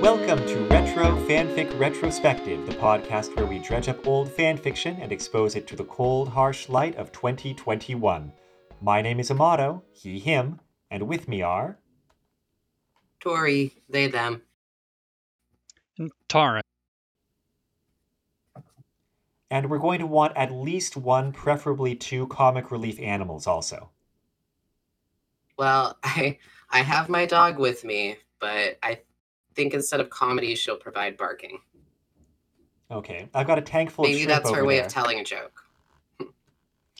Welcome to Retro Fanfic Retrospective, the podcast where we dredge up old fanfiction and expose it to the cold, harsh light of 2021. My name is Amato, he, him, and with me are. Tori, they, them. And Taran. And we're going to want at least one, preferably two comic relief animals also. Well, I I have my dog with me, but I think instead of comedy, she'll provide barking. Okay, I've got a tank full of Maybe shrimp that's her over way there. of telling a joke.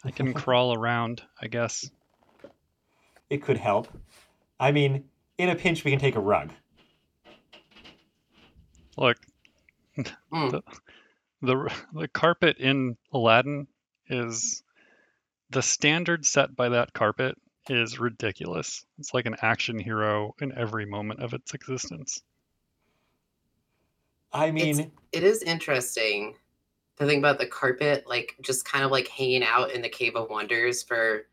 I can crawl around, I guess. It could help. I mean, in a pinch, we can take a rug. Look, Mm. the, the the carpet in Aladdin is the standard set by that carpet is ridiculous. It's like an action hero in every moment of its existence. I mean, It is interesting to think about the carpet, like just kind of like hanging out in the Cave of Wonders for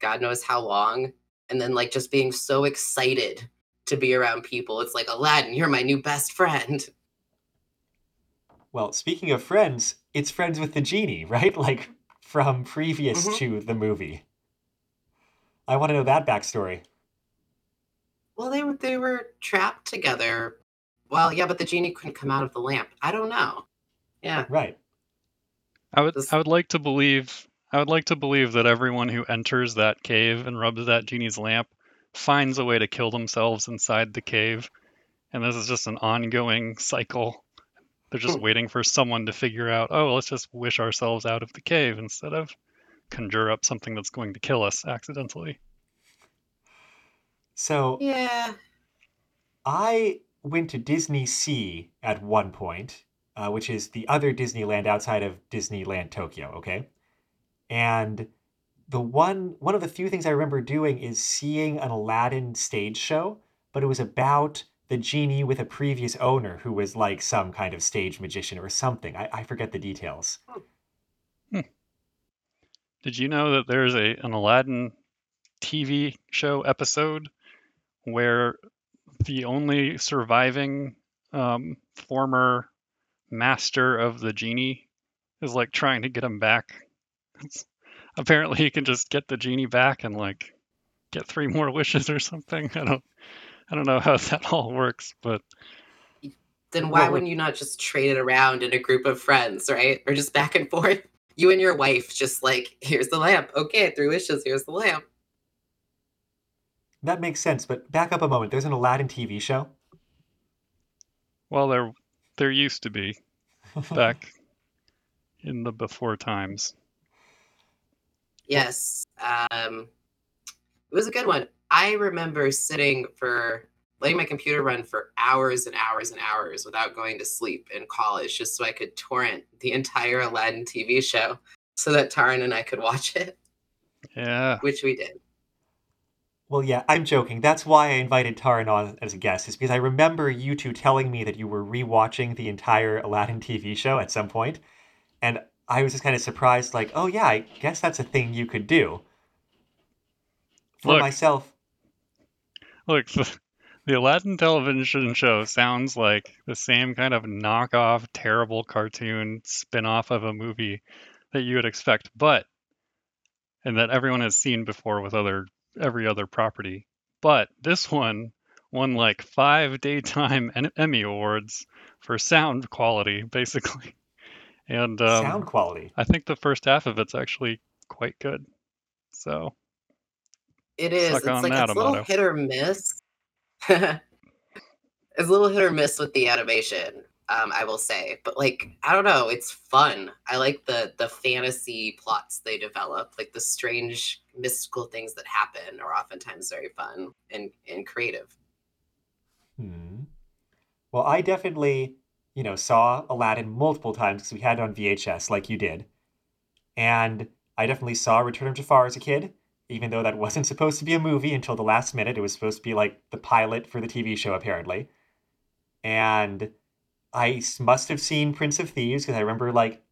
God knows how long, and then like just being so excited to be around people. It's like Aladdin, you're my new best friend. Well, speaking of friends, it's friends with the genie, right? Like from previous Mhm. to the movie. I want to know that backstory. Well, they were they were trapped together. Well, yeah, but the genie couldn't come out of the lamp. I don't know. Yeah. Right. I would This- I would like to believe I would like to believe that everyone who enters that cave and rubs that genie's lamp finds a way to kill themselves inside the cave. And this is just an ongoing cycle. They're just waiting for someone to figure out, oh, let's just wish ourselves out of the cave instead of conjure up something that's going to kill us accidentally. So Yeah. I went to Disney Sea at one point, uh, which is the other Disneyland outside of Disneyland Tokyo. Okay, and the one one of the few things I remember doing is seeing an Aladdin stage show, but it was about the genie with a previous owner who was like some kind of stage magician or something. I, I forget the details. Did you know that there's a an Aladdin TV show episode where the only surviving um, former master of the genie is like trying to get him back? Apparently, he can just get the genie back and like get three more wishes or something. I don't, I don't know how that all works, but Then why wouldn't you not just trade it around in a group of friends, right? Or just back and forth? You and your wife just like, here's the lamp. Okay, three wishes, here's the lamp. That makes sense, but back up a moment. There's an Aladdin TV show. well, there, there used to be back in the before times. Yes. Um it was a good one. I remember sitting for letting my computer run for hours and hours and hours without going to sleep in college just so I could torrent the entire Aladdin TV show so that Taran and I could watch it, Yeah. which we did. Well, yeah, I'm joking. That's why I invited Taran on as a guest, is because I remember you two telling me that you were rewatching the entire Aladdin TV show at some point, and I was just kind of surprised, like, oh yeah, I guess that's a thing you could do. For Look. myself, Look, the, the Aladdin television show sounds like the same kind of knockoff, terrible cartoon spin-off of a movie that you would expect, but and that everyone has seen before with other every other property. But this one won like five daytime Emmy awards for sound quality, basically. And um, sound quality. I think the first half of it's actually quite good. So It is. Suck it's on like that, it's a little Amato. hit or miss. it's a little hit or miss with the animation, um, I will say. But like, I don't know, it's fun. I like the the fantasy plots they develop, like the strange mystical things that happen are oftentimes very fun and, and creative. Hmm. Well, I definitely, you know, saw Aladdin multiple times because we had it on VHS, like you did. And I definitely saw Return of Jafar as a kid, even though that wasn't supposed to be a movie until the last minute. It was supposed to be like the pilot for the TV show, apparently. And I must have seen Prince of Thieves because I remember like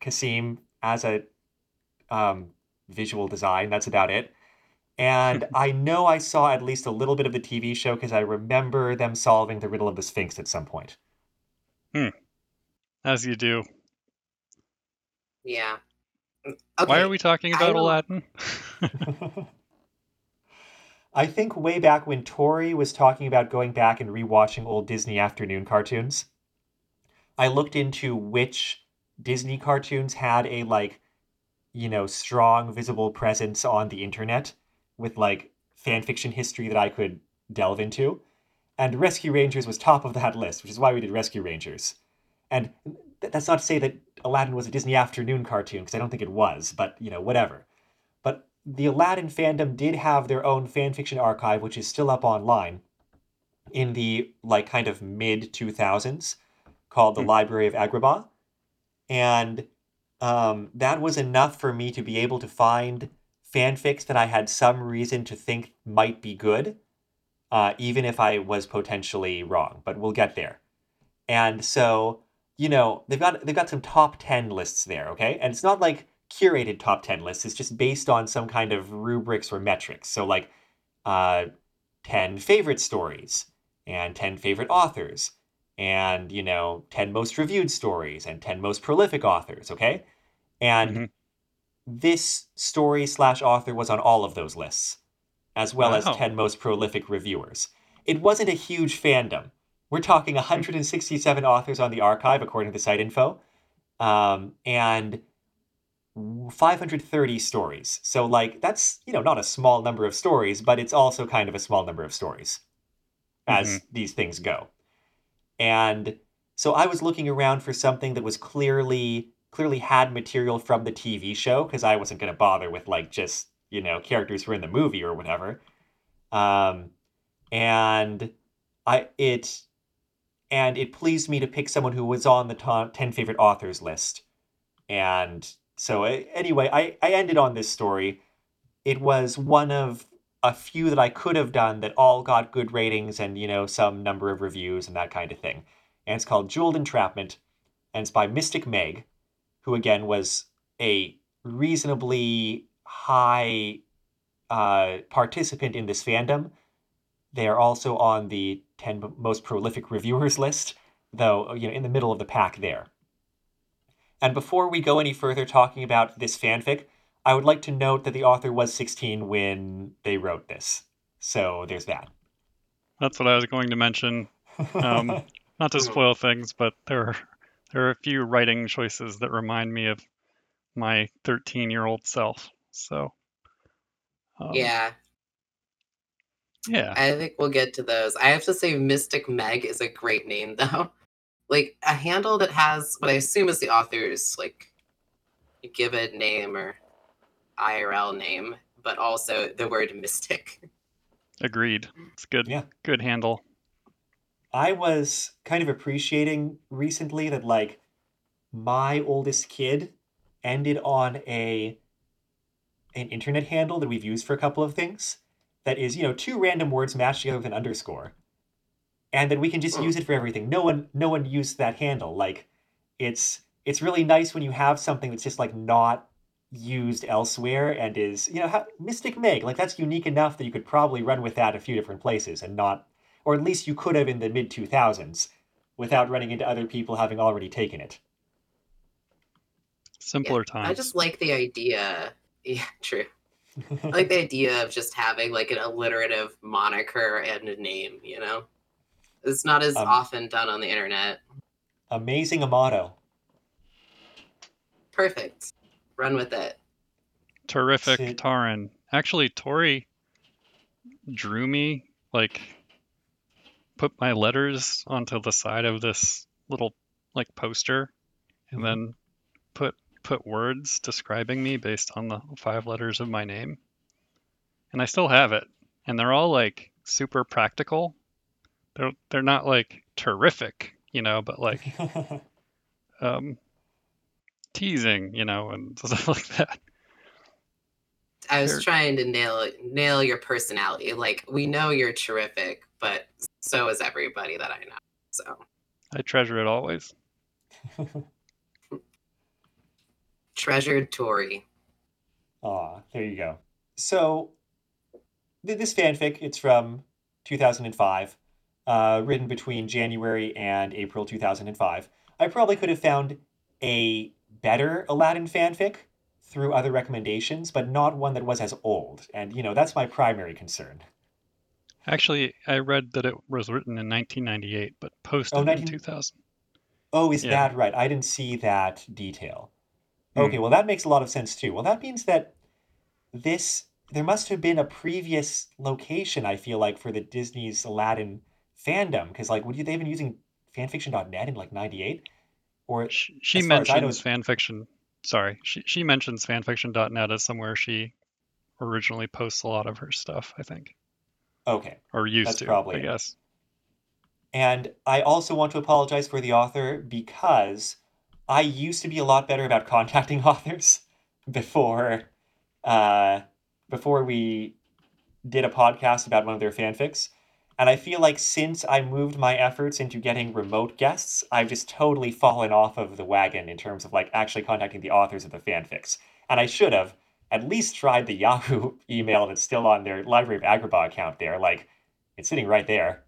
Kasim as a um, visual design. That's about it. And I know I saw at least a little bit of the TV show because I remember them solving the riddle of the Sphinx at some point. Hmm. As you do. Yeah. Okay. Why are we talking about don't- Aladdin? I think way back when Tori was talking about going back and rewatching old Disney afternoon cartoons, I looked into which Disney cartoons had a like, you know, strong visible presence on the internet with like fan fiction history that I could delve into. And Rescue Rangers was top of that list, which is why we did Rescue Rangers. And th- that's not to say that Aladdin was a Disney afternoon cartoon, because I don't think it was, but you know, whatever. But the Aladdin fandom did have their own fanfiction archive, which is still up online in the like kind of mid 2000s called the Hmm. Library of Agrabah. And um, that was enough for me to be able to find fanfics that I had some reason to think might be good, uh, even if I was potentially wrong. But we'll get there. And so, you know, they've got they've got some top 10 lists there, okay? And it's not like curated top 10 lists, it's just based on some kind of rubrics or metrics. So like uh 10 favorite stories and 10 favorite authors and, you know, 10 most reviewed stories and 10 most prolific authors, okay? And Mhm. this story slash author was on all of those lists, as well as 10 most prolific reviewers. It wasn't a huge fandom. We're talking 167 authors on the archive, according to the site info, um, and 530 stories. So, like, that's, you know, not a small number of stories, but it's also kind of a small number of stories as these things go. And so I was looking around for something that was clearly clearly had material from the TV show because I wasn't going to bother with like just, you know, characters who were in the movie or whatever. Um and I it and it pleased me to pick someone who was on the top 10 favorite authors list. And so anyway, I I ended on this story. It was one of a few that I could have done that all got good ratings and, you know, some number of reviews and that kind of thing. And it's called Jeweled Entrapment, and it's by Mystic Meg, who again was a reasonably high uh, participant in this fandom. They are also on the 10 most prolific reviewers list, though, you know, in the middle of the pack there. And before we go any further talking about this fanfic, I would like to note that the author was 16 when they wrote this. So there's that. That's what I was going to mention. Um, Not to spoil things, but there are, there are a few writing choices that remind me of my 13 year old self. So, um, Yeah, yeah, I think we'll get to those. I have to say, Mystic Meg is a great name, though. Like a handle that has what I assume is the author's like given name or IRL name, but also the word mystic. agreed. It's good, Yeah. good handle. I was kind of appreciating recently that like my oldest kid ended on a an internet handle that we've used for a couple of things that is, you know, two random words matched together with an underscore. And then we can just Hmm. use it for everything. No one no one used that handle. Like it's it's really nice when you have something that's just like not used elsewhere and is, you know, how, Mystic Meg, like that's unique enough that you could probably run with that a few different places and not or at least you could have in the mid 2000s without running into other people having already taken it. Simpler times. I just like the idea. Yeah, true. I like the idea of just having like an alliterative moniker and a name, you know? It's not as Um, often done on the internet. Amazing Amato. Perfect. Run with it. Terrific, Sid- Taran. Actually, Tori drew me, like, put my letters onto the side of this little, like, poster, and Mhm. then put put words describing me based on the five letters of my name. And I still have it. And they're all, like, super practical. They're they're not like terrific, you know, but like um teasing, you know, and stuff like that. I was Sure. trying to nail nail your personality. Like we know you're terrific, but so is everybody that I know. So I treasure it always. treasured Tori. Ah, there you go. So, th- this fanfic, it's from 2005, uh, written between January and April 2005. I probably could have found a better Aladdin fanfic through other recommendations, but not one that was as old. And, you know, that's my primary concern. Actually, I read that it was written in 1998, but posted Oh, in 2000. Oh, is Yeah. that right? I didn't see that detail. Hmm. Okay, well, that makes a lot of sense too. Well, that means that this, there must have been a previous location, I feel like, for the Disney's Aladdin fandom. Because, like, would you, they've been using fanfiction.net in like 98? Or, She, she as far as I know, mentions fanfiction. Sorry, she she mentions fanfiction.net as somewhere she originally posts a lot of her stuff. I think, okay. or used That's to. probably I guess. And I also want to apologize for the author because I used to be a lot better about contacting authors before uh, before we did a podcast about one of their fanfics. And I feel like since I moved my efforts into getting remote guests, I've just totally fallen off of the wagon in terms of like actually contacting the authors of the fanfics. And I should have at least tried the Yahoo email that's still on their Library of Agrabah account there. Like, it's sitting right there.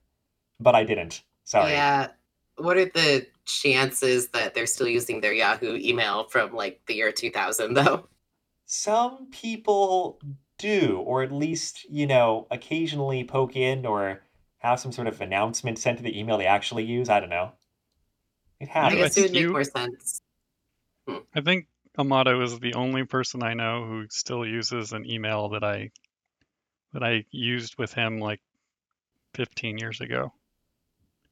But I didn't. Sorry. Yeah. What are the chances that they're still using their Yahoo email from like the year 2000 though? Some people do, or at least, you know, occasionally poke in or have some sort of announcement sent to the email they actually use. I don't know. It happens. I happens. guess it would make you- more sense. Hmm. I think Amato is the only person I know who still uses an email that I that I used with him like 15 years ago.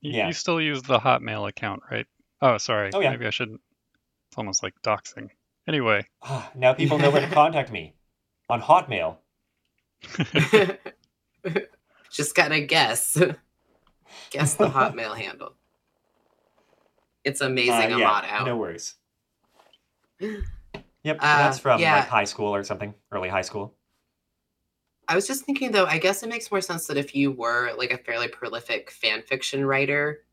You, Yeah. you still use the Hotmail account, right? Oh, sorry. Oh, yeah. Maybe I shouldn't. It's almost like doxing. Anyway, Ah, now people know where to contact me on Hotmail. Just gotta guess. guess the Hotmail handle. It's amazing, Uh, Amato. yeah, no worries. Yep, Uh, that's from yeah. like high school or something, early high school. I was just thinking though, I guess it makes more sense that if you were like a fairly prolific fan fiction writer,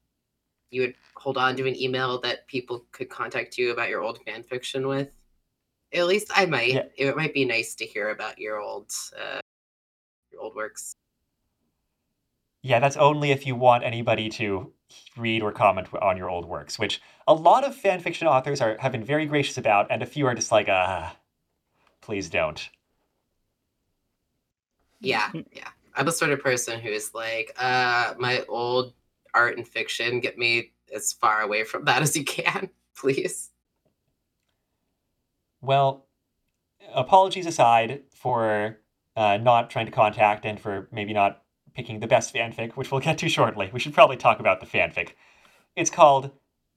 you would hold on to an email that people could contact you about your old fan fiction with. At least I might. Yeah. It might be nice to hear about your old uh, your old works. Yeah, that's only if you want anybody to read or comment on your old works, which a lot of fan fiction authors are have been very gracious about, and a few are just like, ah, please don't. Yeah, yeah. I'm the sort of person who's like, uh, my old art and fiction, get me as far away from that as you can, please. Well, apologies aside for uh, not trying to contact and for maybe not picking the best fanfic, which we'll get to shortly. We should probably talk about the fanfic. It's called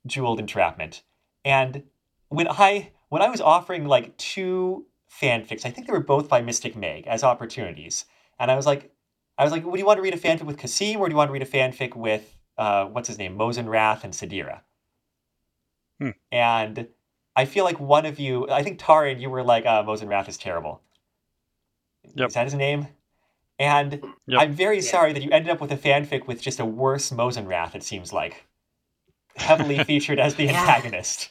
Jeweled Entrapment. And when I when I was offering like two fanfics, I think they were both by Mystic Meg as opportunities. And I was like I was like, would you want to read a fanfic with Kasim or do you want to read a fanfic with uh, what's his name, Mozenrath and Sadira? Hmm. And I feel like one of you, I think Taran, you were like, uh, Mozenrath is terrible. Yep. Is that his name? And Yep. I'm very Yeah. sorry that you ended up with a fanfic with just a worse Mozenrath, it seems like. Heavily featured as the Yeah. antagonist.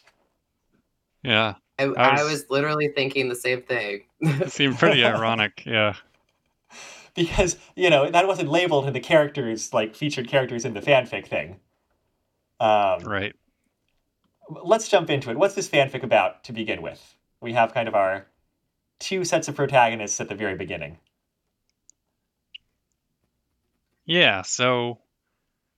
yeah, I, I I was- was literally thinking the same thing. it seemed pretty ironic. Yeah, Because, you know, that wasn't labeled in the characters, like featured characters in the fanfic thing. Um, right. let's jump into it. What's this fanfic about to begin with? We have kind of our two sets of protagonists at the very beginning. Yeah, so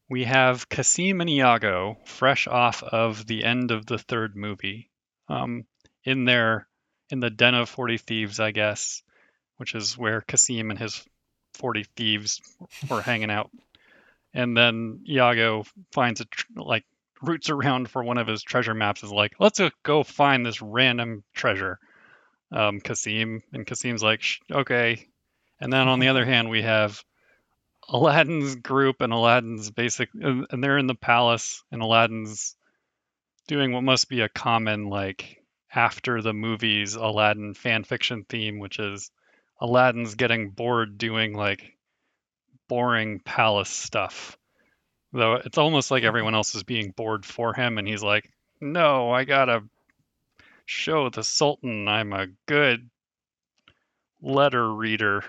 we have Kasim and Iago fresh off of the end of the third movie, um, in their in the den of forty thieves, I guess, which is where Kasim and his forty thieves were hanging out. And then Iago finds a tr- like roots around for one of his treasure maps. Is like, let's go find this random treasure. Um, Kasim and Kasim's like, okay. And then on the other hand, we have Aladdin's group and Aladdin's basic, and they're in the palace, and Aladdin's doing what must be a common like after the movies Aladdin fan fiction theme, which is Aladdin's getting bored doing like boring palace stuff. Though it's almost like everyone else is being bored for him, and he's like, "No, I gotta show the Sultan I'm a good letter reader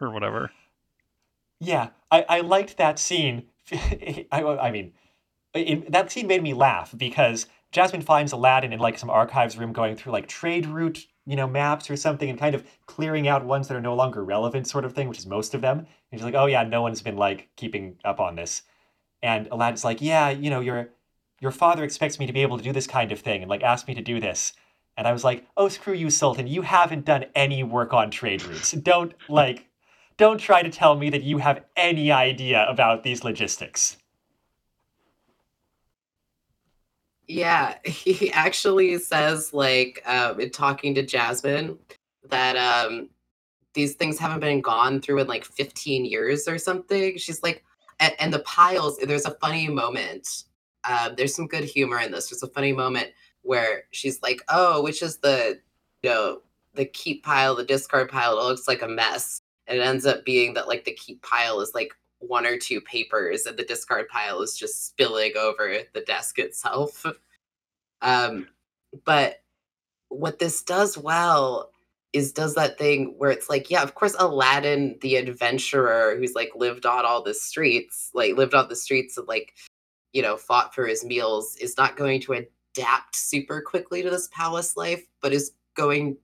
or whatever. Yeah, I, I liked that scene. I, I mean, it, that scene made me laugh because Jasmine finds Aladdin in like some archives room going through like trade route, you know, maps or something and kind of clearing out ones that are no longer relevant, sort of thing, which is most of them. And she's like, oh yeah, no one's been like keeping up on this. And Aladdin's like, yeah, you know, your your father expects me to be able to do this kind of thing and like asked me to do this. And I was like, oh screw you, Sultan, you haven't done any work on trade routes. Don't like don't try to tell me that you have any idea about these logistics. Yeah, he actually says, like, um, in talking to Jasmine, that um, these things haven't been gone through in like 15 years or something. She's like, and, and the piles, there's a funny moment. Um, there's some good humor in this. There's a funny moment where she's like, oh, which is the, you know, the keep pile, the discard pile. It looks like a mess. And it ends up being that like the keep pile is like one or two papers and the discard pile is just spilling over the desk itself. Um, but what this does well is does that thing where it's like, yeah, of course, Aladdin, the adventurer who's like lived on all the streets, like lived on the streets and like, you know, fought for his meals, is not going to adapt super quickly to this palace life, but is going,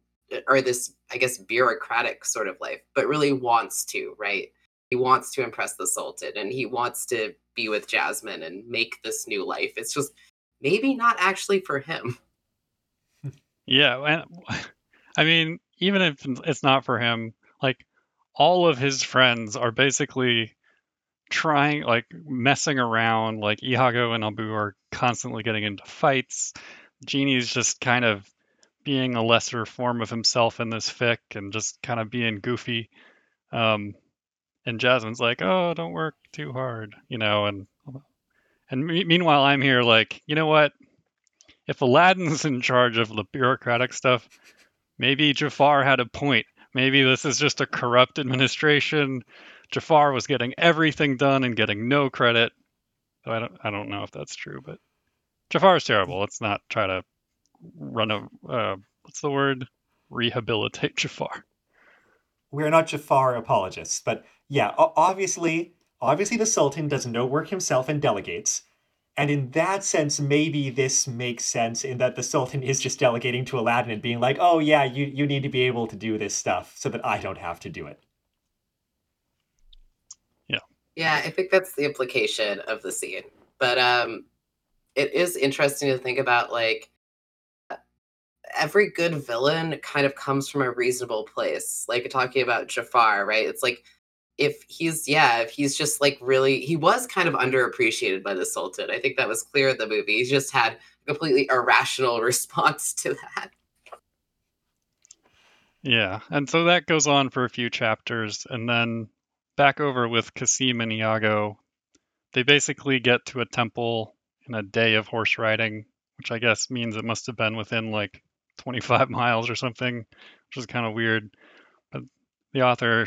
or this, I guess, bureaucratic sort of life, but really wants to, right? He wants to impress the Sultan and he wants to be with Jasmine and make this new life. It's just maybe not actually for him. Yeah, I mean, even if it's not for him, like all of his friends are basically trying like messing around like Iago and Abu are constantly getting into fights. Genie's just kind of being a lesser form of himself in this fic and just kind of being goofy. Um, and Jasmine's like, "Oh, don't work too hard," you know, and and me- meanwhile I'm here like, you know what? If Aladdin's in charge of the bureaucratic stuff, maybe Jafar had a point. Maybe this is just a corrupt administration. Jafar was getting everything done and getting no credit. I don't I don't know if that's true, but Jafar is terrible. Let's not try to run a uh, what's the word? Rehabilitate Jafar. We're not Jafar apologists, but yeah, obviously, obviously the Sultan does no work himself and delegates. And in that sense, maybe this makes sense in that the Sultan is just delegating to Aladdin and being like, oh yeah, you, you need to be able to do this stuff so that I don't have to do it. Yeah. Yeah, I think that's the implication of the scene. But um it is interesting to think about like every good villain kind of comes from a reasonable place. Like talking about Jafar, right? It's like if he's yeah, if he's just like really he was kind of underappreciated by the Sultan. I think that was clear in the movie. He just had a completely irrational response to that. Yeah, and so that goes on for a few chapters, and then back over with Cassim and Iago, they basically get to a temple in a day of horse riding, which I guess means it must have been within like 25 miles or something, which is kind of weird. But the author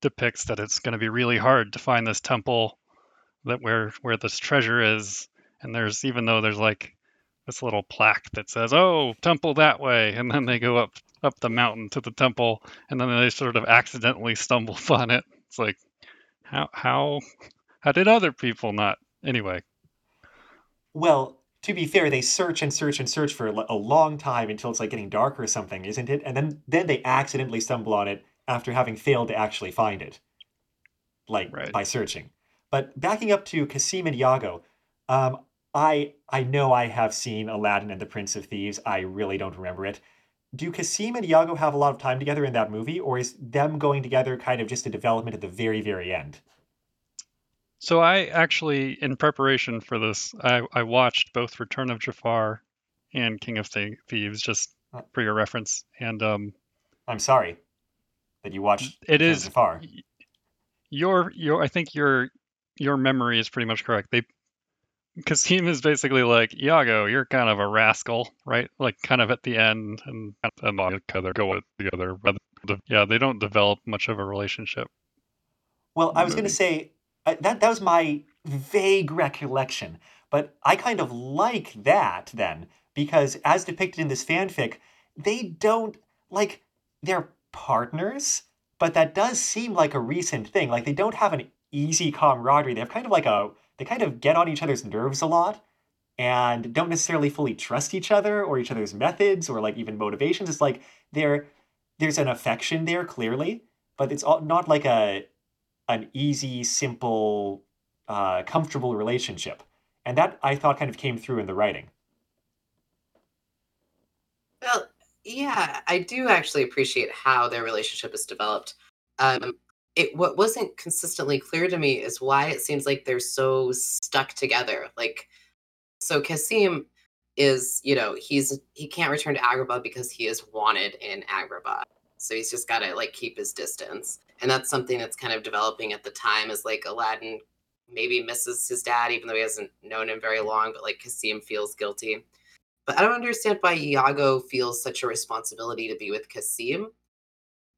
depicts that it's going to be really hard to find this temple that where where this treasure is. And there's even though there's like this little plaque that says oh temple that way and then they go up up the mountain to the temple and then they sort of accidentally stumble on it. It's like how how how did other people not? Anyway. Well to be fair they search and search and search for a long time until it's like getting dark or something isn't it? And then then they accidentally stumble on it after having failed to actually find it, like right. by searching. But backing up to Cassim and Iago, um, I I know I have seen Aladdin and the Prince of Thieves. I really don't remember it. Do Cassim and Iago have a lot of time together in that movie, or is them going together kind of just a development at the very very end? So I actually, in preparation for this, I, I watched both Return of Jafar and King of Thieves just for your reference. And um, I'm sorry that you watched it is far. Your your I think your your memory is pretty much correct. They Cassim is basically like Iago, you're kind of a rascal, right? Like kind of at the end, and and together go together. Yeah, they don't develop much of a relationship. Well, I was going to say that that was my vague recollection, but I kind of like that then because, as depicted in this fanfic, they don't like they're partners, but that does seem like a recent thing. Like they don't have an easy camaraderie. They have kind of like a they kind of get on each other's nerves a lot and don't necessarily fully trust each other or each other's methods or like even motivations. It's like there there's an affection there clearly, but it's all, not like a an easy, simple, uh, comfortable relationship. And that I thought kind of came through in the writing. Well, yeah, I do actually appreciate how their relationship is developed. Um, it what wasn't consistently clear to me is why it seems like they're so stuck together. Like, so Kasim is, you know, he's he can't return to Agrabah because he is wanted in Agrabah. So he's just got to like keep his distance. And that's something that's kind of developing at the time is like Aladdin maybe misses his dad even though he hasn't known him very long, but like Kasim feels guilty. But I don't understand why Iago feels such a responsibility to be with Kasim.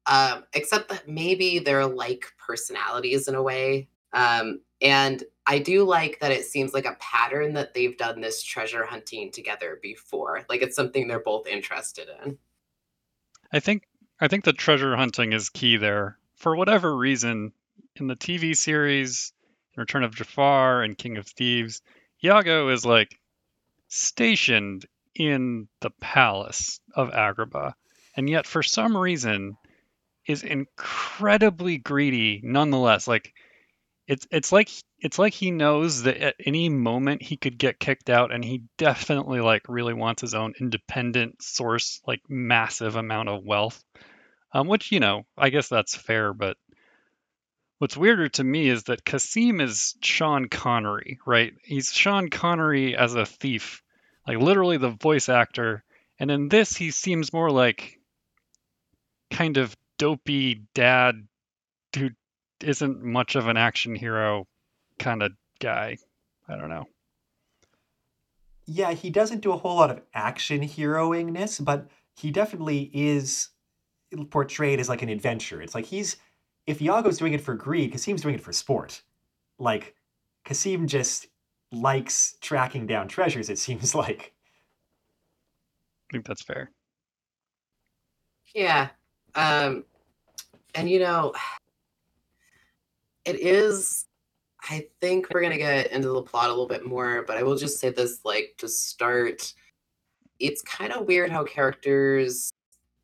Um, except that maybe they're like personalities in a way. Um, and I do like that it seems like a pattern that they've done this treasure hunting together before. Like it's something they're both interested in. I think I think the treasure hunting is key there. For whatever reason, in the TV series, Return of Jafar and King of Thieves, Iago is like stationed in the palace of Agrabah, and yet for some reason is incredibly greedy nonetheless. Like it's it's like it's like he knows that at any moment he could get kicked out and he definitely like really wants his own independent source like massive amount of wealth. Um, which you know i guess that's fair but what's weirder to me is that kasim is sean connery right? He's sean connery as a thief like literally the voice actor and in this he seems more like kind of dopey dad who isn't much of an action hero kind of guy. I don't know. Yeah, he doesn't do a whole lot of action heroingness, but he definitely is portrayed as like an adventure. It's like he's if Iago's doing it for greed, Kasim's doing it for sport. Like Kasim just likes tracking down treasures, it seems like. I think that's fair. Yeah. Um and you know, it is I think we're gonna get into the plot a little bit more, but I will just say this like to start. It's kind of weird how characters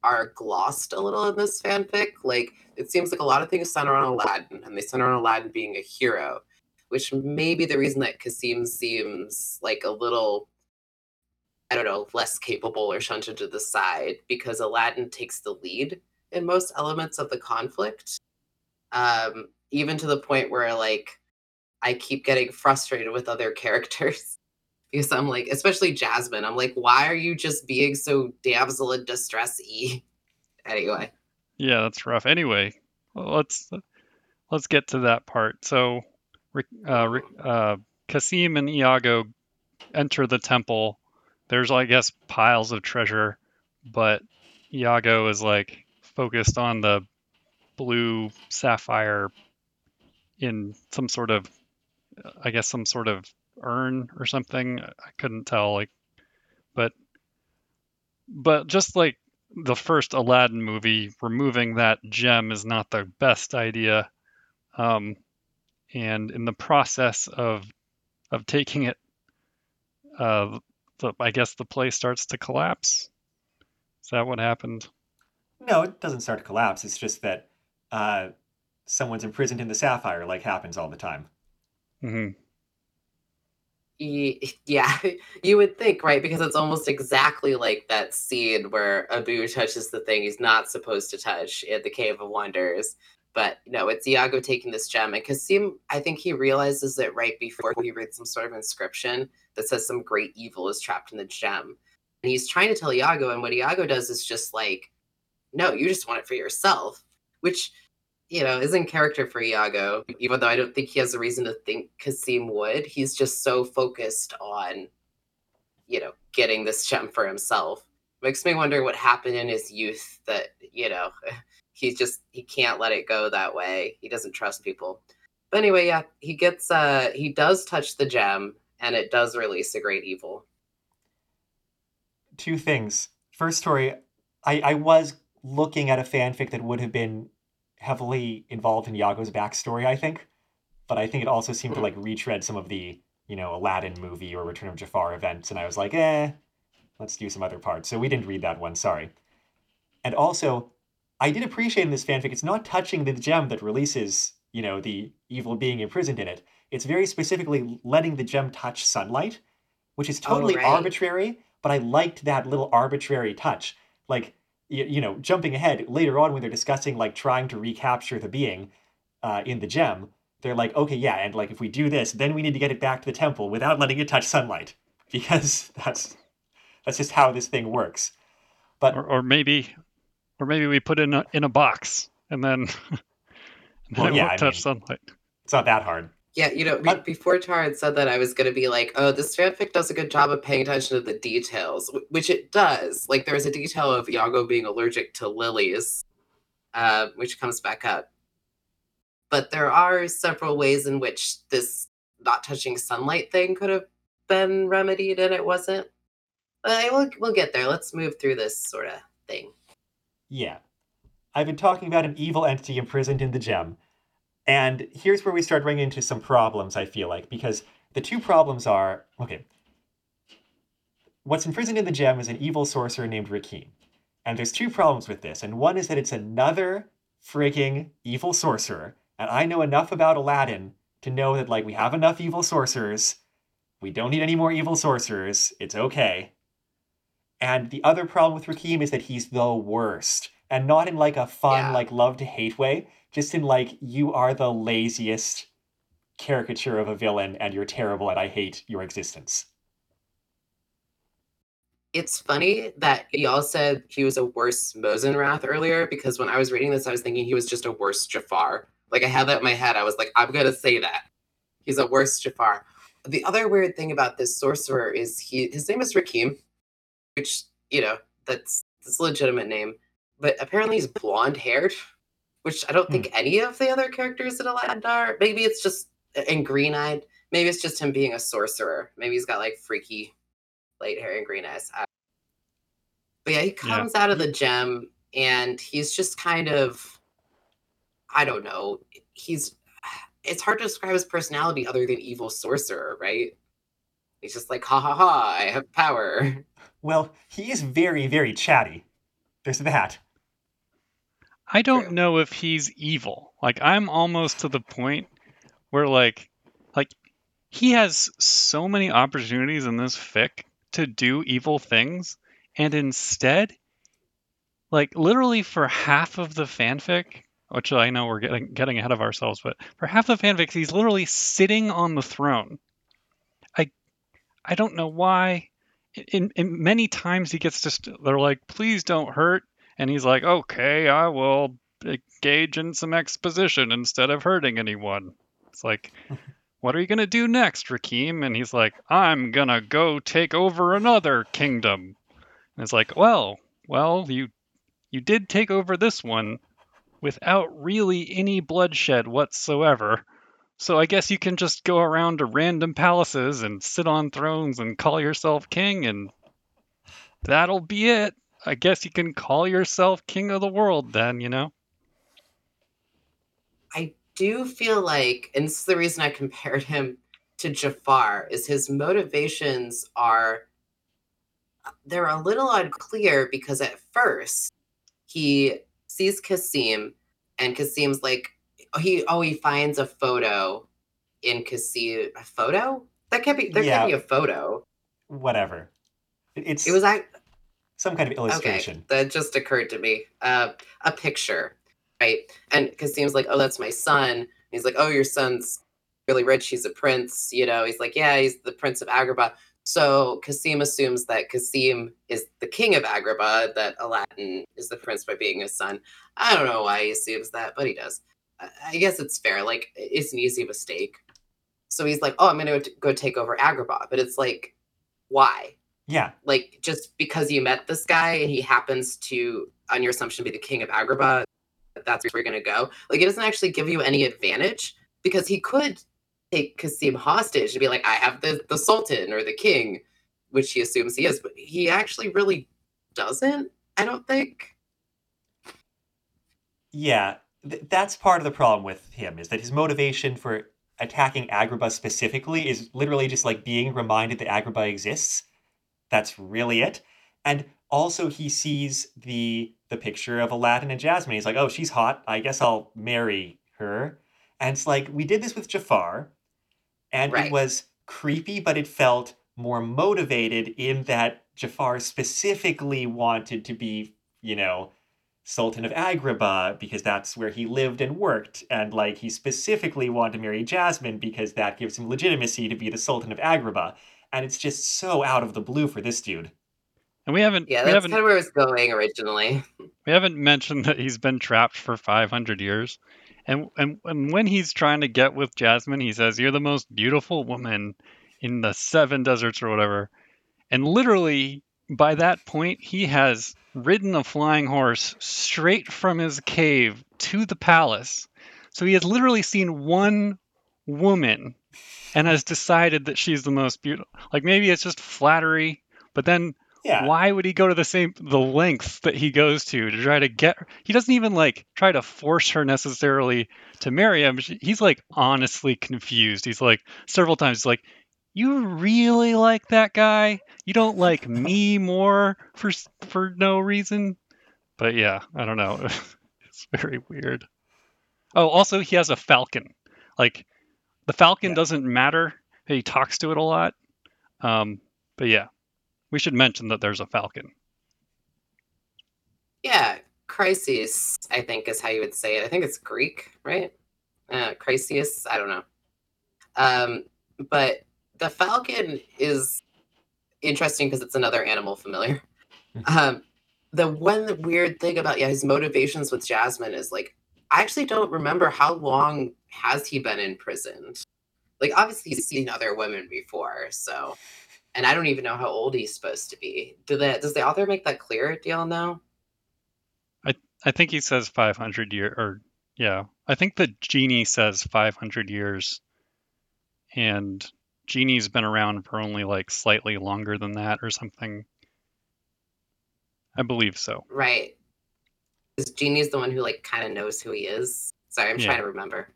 are glossed a little in this fanfic. Like it seems like a lot of things center on Aladdin, and they center on Aladdin being a hero, which may be the reason that Kasim seems like a little, I don't know, less capable or shunted to the side because Aladdin takes the lead in most elements of the conflict. Um, even to the point where like I keep getting frustrated with other characters because I'm like, especially Jasmine, I'm like, why are you just being so damsel in distress y? Anyway. Yeah, that's rough. Anyway, let's let's get to that part. So, uh, uh, Kasim and Iago enter the temple. There's, I guess, piles of treasure, but Iago is like focused on the blue sapphire in some sort of, I guess, some sort of urn or something. I couldn't tell, like, but, but just like the first Aladdin movie, removing that gem is not the best idea. Um, and in the process of of taking it, uh, the, I guess the play starts to collapse. Is that what happened? No, it doesn't start to collapse. It's just that uh, someone's imprisoned in the sapphire, like happens all the time. Mm-hmm. Yeah, you would think, right? Because it's almost exactly like that scene where Abu touches the thing he's not supposed to touch at the Cave of Wonders. But no, it's Iago taking this gem. And Kasim, I think he realizes it right before he reads some sort of inscription that says some great evil is trapped in the gem. And he's trying to tell Iago, and what Iago does is just like, no, you just want it for yourself, which you know, is in character for Iago, even though I don't think he has a reason to think Kasim would. He's just so focused on, you know, getting this gem for himself. Makes me wonder what happened in his youth that, you know, he's just he can't let it go that way. He doesn't trust people. But anyway, yeah, he gets uh he does touch the gem and it does release a great evil. Two things. First story, I, I was looking at a fanfic that would have been heavily involved in Iago's backstory, I think. But I think it also seemed to Mhm. like retread some of the, you know, Aladdin movie or Return of Jafar events, and I was like, eh, let's do some other parts. So we didn't read that one, sorry. And also, I did appreciate in this fanfic, it's not touching the gem that releases, you know, the evil being imprisoned in it. It's very specifically letting the gem touch sunlight, which is Oh, totally right. arbitrary, but I liked that little arbitrary touch. Like, you, you know, jumping ahead later on when they're discussing like trying to recapture the being uh, in the gem, they're like, okay, yeah, and like if we do this, then we need to get it back to the temple without letting it touch sunlight because that's that's just how this thing works. But Or, or maybe, or maybe we put it in a, in a box and then, and then Well, it yeah, won't I touch mean- sunlight. it's not that hard. Yeah, you know, be- before Tara had said that, I was going to be like, oh, this fanfic does a good job of paying attention to the details, which it does. Like, there's a detail of Iago being allergic to lilies, uh, which comes back up. But there are several ways in which this not touching sunlight thing could have been remedied, and it wasn't. But I will, we'll get there. Let's move through this sort of thing. Yeah. I've been talking about an evil entity imprisoned in the gem. And here's where we start running into some problems, I feel like, because the two problems are okay, what's imprisoned in the gem is an evil sorcerer named Rakim. And there's two problems with this. And one is that it's another freaking evil sorcerer. And I know enough about Aladdin to know that, like, we have enough evil sorcerers. We don't need any more evil sorcerers. It's okay. And the other problem with Rakim is that he's the worst. And not in like a fun, Yeah. like love to hate way, just in like you are the laziest caricature of a villain and you're terrible and I hate your existence. It's funny that y'all said he was a worse Mozenrath earlier because when I was reading this, I was thinking he was just a worse Jafar. Like I had that in my head. I was like, I'm gonna say that. He's a worse Jafar. The other weird thing about this sorcerer is he his name is Rakim, which, you know, that's that's a legitimate name. But apparently he's blonde haired, which I don't think hmm. any of the other characters in Aladdin are. Maybe it's just uh, and green eyed. Maybe it's just him being a sorcerer. Maybe he's got like freaky light hair and green eyes. But yeah, he Yeah. comes out of the gem and he's just kind of, I don't know. He's, it's hard to describe his personality other than evil sorcerer, right? He's just like, ha ha ha, I have power. Well, he is very, very chatty. There's that. I don't True. know if he's evil. Like I'm almost to the point where like like he has so many opportunities in this fic to do evil things and instead like literally for half of the fanfic which I know we're getting getting ahead of ourselves but for half the fanfics he's literally sitting on the throne. I I don't know why in, in many times he gets just they're like please don't hurt and he's like, okay, I will engage in some exposition instead of hurting anyone. It's like, what are you going to do next, Rakim? And he's like, I'm going to go take over another kingdom. And it's like, well, well, you you did take over this one without really any bloodshed whatsoever. So I guess you can just go around to random palaces and sit on thrones and call yourself king and that'll be it. I guess you can call yourself king of the world then, you know? I do feel like, and this is the reason I compared him to Jafar, is his motivations are they're a little unclear because at first he sees Kasim and Kasim's like he oh he finds a photo in Kasim a photo? That can't be there Yeah. can't be a photo. Whatever. It- It's It was I some kind of okay. illustration. That just occurred to me. Uh a picture, right? And Kasim's like, Oh, that's my son. And he's like, Oh, your son's really rich, he's a prince, you know, he's like, Yeah, he's the prince of Agrabah. So Kasim assumes that Kasim is the king of Agrabah, that Aladdin is the prince by being his son. I don't know why he assumes that, but he does. I- guess it's fair. Like, it's an easy mistake. So he's like, oh, I'm going to go take over Agrabah. But it's like, why? Yeah. Like, just because you met this guy and he happens to, on your assumption, be the king of Agrabah, that's where you're going to go. Like, it doesn't actually give you any advantage because he could take Kasim hostage and be like, I have the, the Sultan or the king, which he assumes he is, but he actually really doesn't, I don't think. Yeah, th- that's part of the problem with him is that his motivation for attacking Agrabah specifically is literally just like being reminded that Agrabah exists. That's really it. And also he sees the the picture of Aladdin and Jasmine. He's like, "Oh, she's hot. I guess I'll marry her." And it's like we did this with Jafar, and Right. it was creepy, but it felt more motivated in that Jafar specifically wanted to be, you know, Sultan of Agrabah because that's where he lived and worked, and like he specifically wanted to marry Jasmine because that gives him legitimacy to be the Sultan of Agrabah. And it's just so out of the blue for this dude. And we haven't Yeah, we that's haven't kind of where it was going originally. we haven't mentioned that he's been trapped for 500 years. And, and and when he's trying to get with Jasmine, he says, "You're the most beautiful woman in the seven deserts or whatever." And literally by that point, he has ridden a flying horse straight from his cave to the palace. So he has literally seen one woman and has decided that she's the most beautiful. Like maybe it's just flattery, but then Yeah. why would he go to the same the lengths that he goes to to try to get? He doesn't even like try to force her necessarily to marry him. She- He's like honestly confused. He's like several times he's like, "You really like that guy? You don't like me more for for no reason?" But yeah, I don't know. it's very weird. Oh, also he has a falcon. Like the falcon Yeah. doesn't matter. He talks to it a lot. Um, but yeah, we should mention that there's a falcon. Yeah, crisis, I think is how you would say it. I think it's Greek, right? Uh, crisis, I don't know. Um, but the falcon is interesting because it's another animal familiar. Um, the one weird thing about yeah his motivations with Jasmine is like I actually don't remember how long has he been imprisoned. Like obviously he's seen other women before, so and I don't even know how old he's supposed to be. Do that does the author make that clear? Do y'all know? I think he says 500 year or yeah. I think the genie says 500 years and genie's been around for only like slightly longer than that or something. I believe so. Right. Because Genie's the one who like kind of knows who he is. Sorry, I'm Yeah. trying to remember.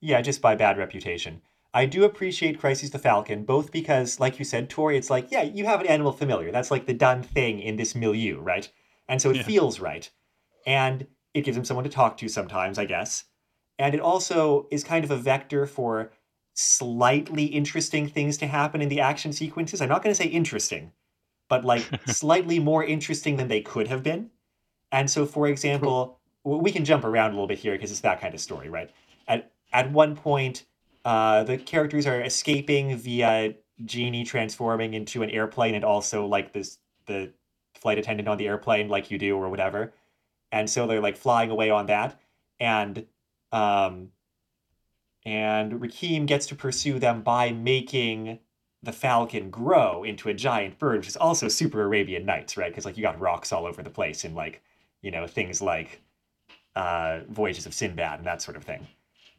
Yeah, just by bad reputation. I do appreciate Crises the Falcon, both because, like you said, Tori, it's like, yeah, you have an animal familiar. That's like the done thing in this milieu, right? And so it Yeah. feels right. And it gives him someone to talk to sometimes, I guess. And it also is kind of a vector for slightly interesting things to happen in the action sequences. I'm not going to say interesting, but like slightly more interesting than they could have been. And so, for example, w- we can jump around a little bit here because it's that kind of story, right? At at one point, uh, the characters are escaping via genie transforming into an airplane, and also like this the flight attendant on the airplane, like you do or whatever. And so they're like flying away on that, and um, and Rakim gets to pursue them by making the falcon grow into a giant bird, which is also super Arabian Nights, right? Because like you got rocs all over the place and like you know things like uh, Voyages of Sinbad and that sort of thing.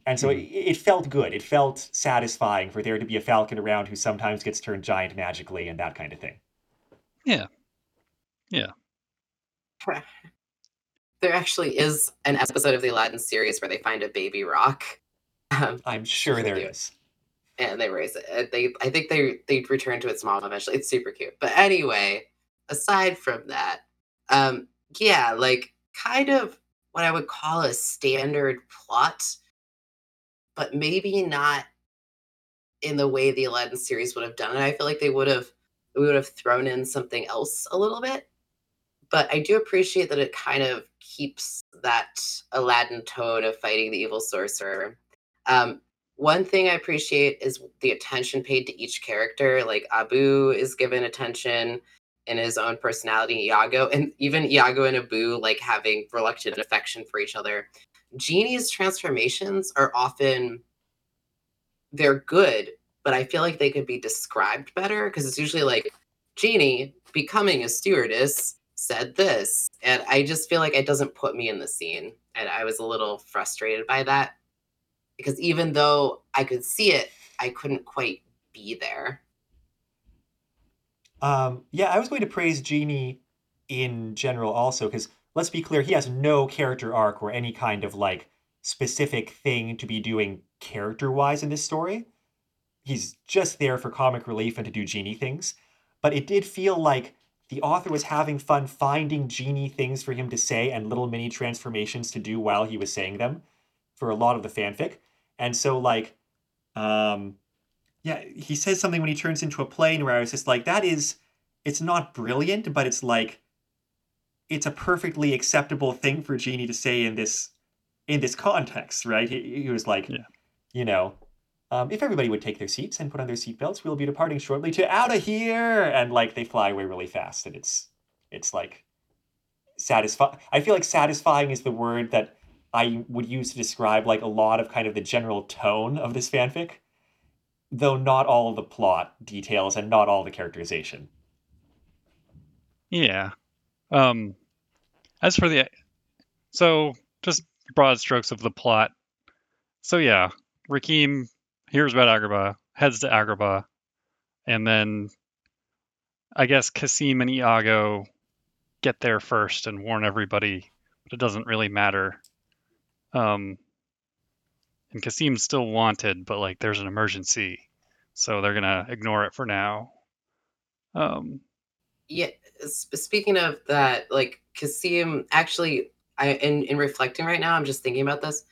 And so it, it felt good. It felt satisfying for there to be a falcon around who sometimes gets turned giant magically and that kind of thing. Yeah. Yeah. There actually is an episode of the Aladdin series where they find a baby roc. Um, I'm sure there is. and they raise it. They, I think they they return to its mom eventually. It's super cute. But anyway, aside from that, um, yeah, like kind of what I would call a standard plot, but maybe not in the way the Aladdin series would have done it. I feel like they would have we would have thrown in something else a little bit. But I do appreciate that it kind of keeps that Aladdin tone of fighting the evil sorcerer. Um, one thing I appreciate is the attention paid to each character. Like Abu is given attention in his own personality, Iago, and even Iago and Abu like having reluctant affection for each other. Genie's transformations are often they're good, but I feel like they could be described better because it's usually like Genie becoming a stewardess said this, and I just feel like it doesn't put me in the scene, and I was a little frustrated by that because even though I could see it, I couldn't quite be there. Um, yeah, I was going to praise Genie in general also because let's be clear, he has no character arc or any kind of like specific thing to be doing character wise in this story. He's just there for comic relief and to do genie things. But it did feel like the author was having fun finding genie things for him to say and little mini transformations to do while he was saying them for a lot of the fanfic. And so, like, um, yeah, he says something when he turns into a plane where I was just like, that is, it's not brilliant, but it's like, it's a perfectly acceptable thing for Genie to say in this in this context, right? He, he was like, Yeah. you know, um, if everybody would take their seats and put on their seatbelts, we'll be departing shortly to out of here, and like they fly away really fast, and it's it's like satisfying. I feel like satisfying is the word that I would use to describe like a lot of kind of the general tone of this fanfic, though not all the plot details and not all the characterization. Yeah. Um, as for the, so just broad strokes of the plot. So yeah, Rakim hears about Agrabah, heads to Agrabah, and then I guess Kasim and Iago get there first and warn everybody, but it doesn't really matter. Um, and Kasim's still wanted, but like there's an emergency, so they're gonna ignore it for now. Um, Yeah, speaking of that, like Kasim actually I in, in reflecting right now, I'm just thinking about this.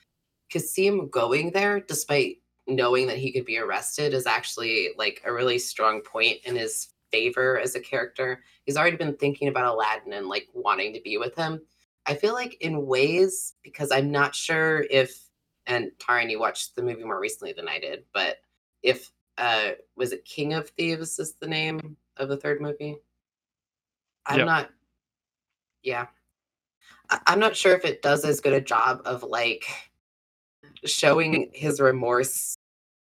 Kasim going there despite knowing that he could be arrested is actually like a really strong point in his favor as a character. He's already been thinking about Aladdin and like wanting to be with him. I feel like in ways because I'm not sure if and Taran, you watched the movie more recently than I did, but if uh was it King of Thieves is the name of the third movie? I'm Yep. not yeah. I- I'm not sure if it does as good a job of like showing his remorse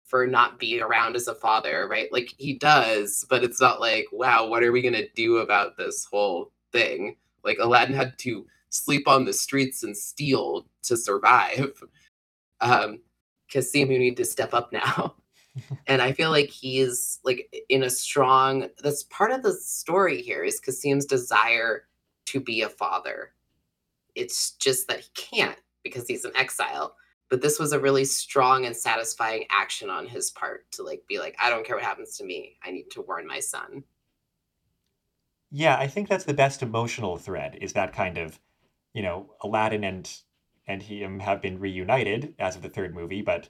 for not being around as a father, right? Like he does, but it's not like, wow, what are we gonna do about this whole thing? Like Aladdin had to sleep on the streets and steal to survive. Um, Kasim, you need to step up now. and I feel like he's like in a strong that's part of the story here is Kasim's desire to be a father. It's just that he can't because he's in exile. But this was a really strong and satisfying action on his part to like be like, I don't care what happens to me. I need to warn my son. Yeah, I think that's the best emotional thread is that kind of, you know, Aladdin and and him have been reunited as of the third movie, but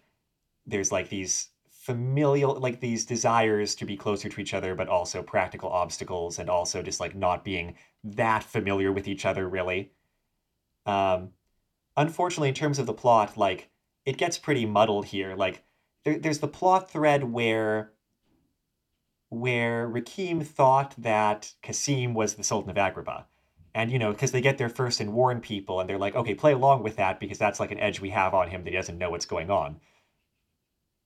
there's like these familial like these desires to be closer to each other, but also practical obstacles and also just like not being that familiar with each other really. Um unfortunately in terms of the plot, like it gets pretty muddled here. Like there, there's the plot thread where where Rakim thought that Kasim was the Sultan of Agrabah. And, you know, because they get there first and warn people, and they're like, okay, play along with that because that's like an edge we have on him that he doesn't know what's going on.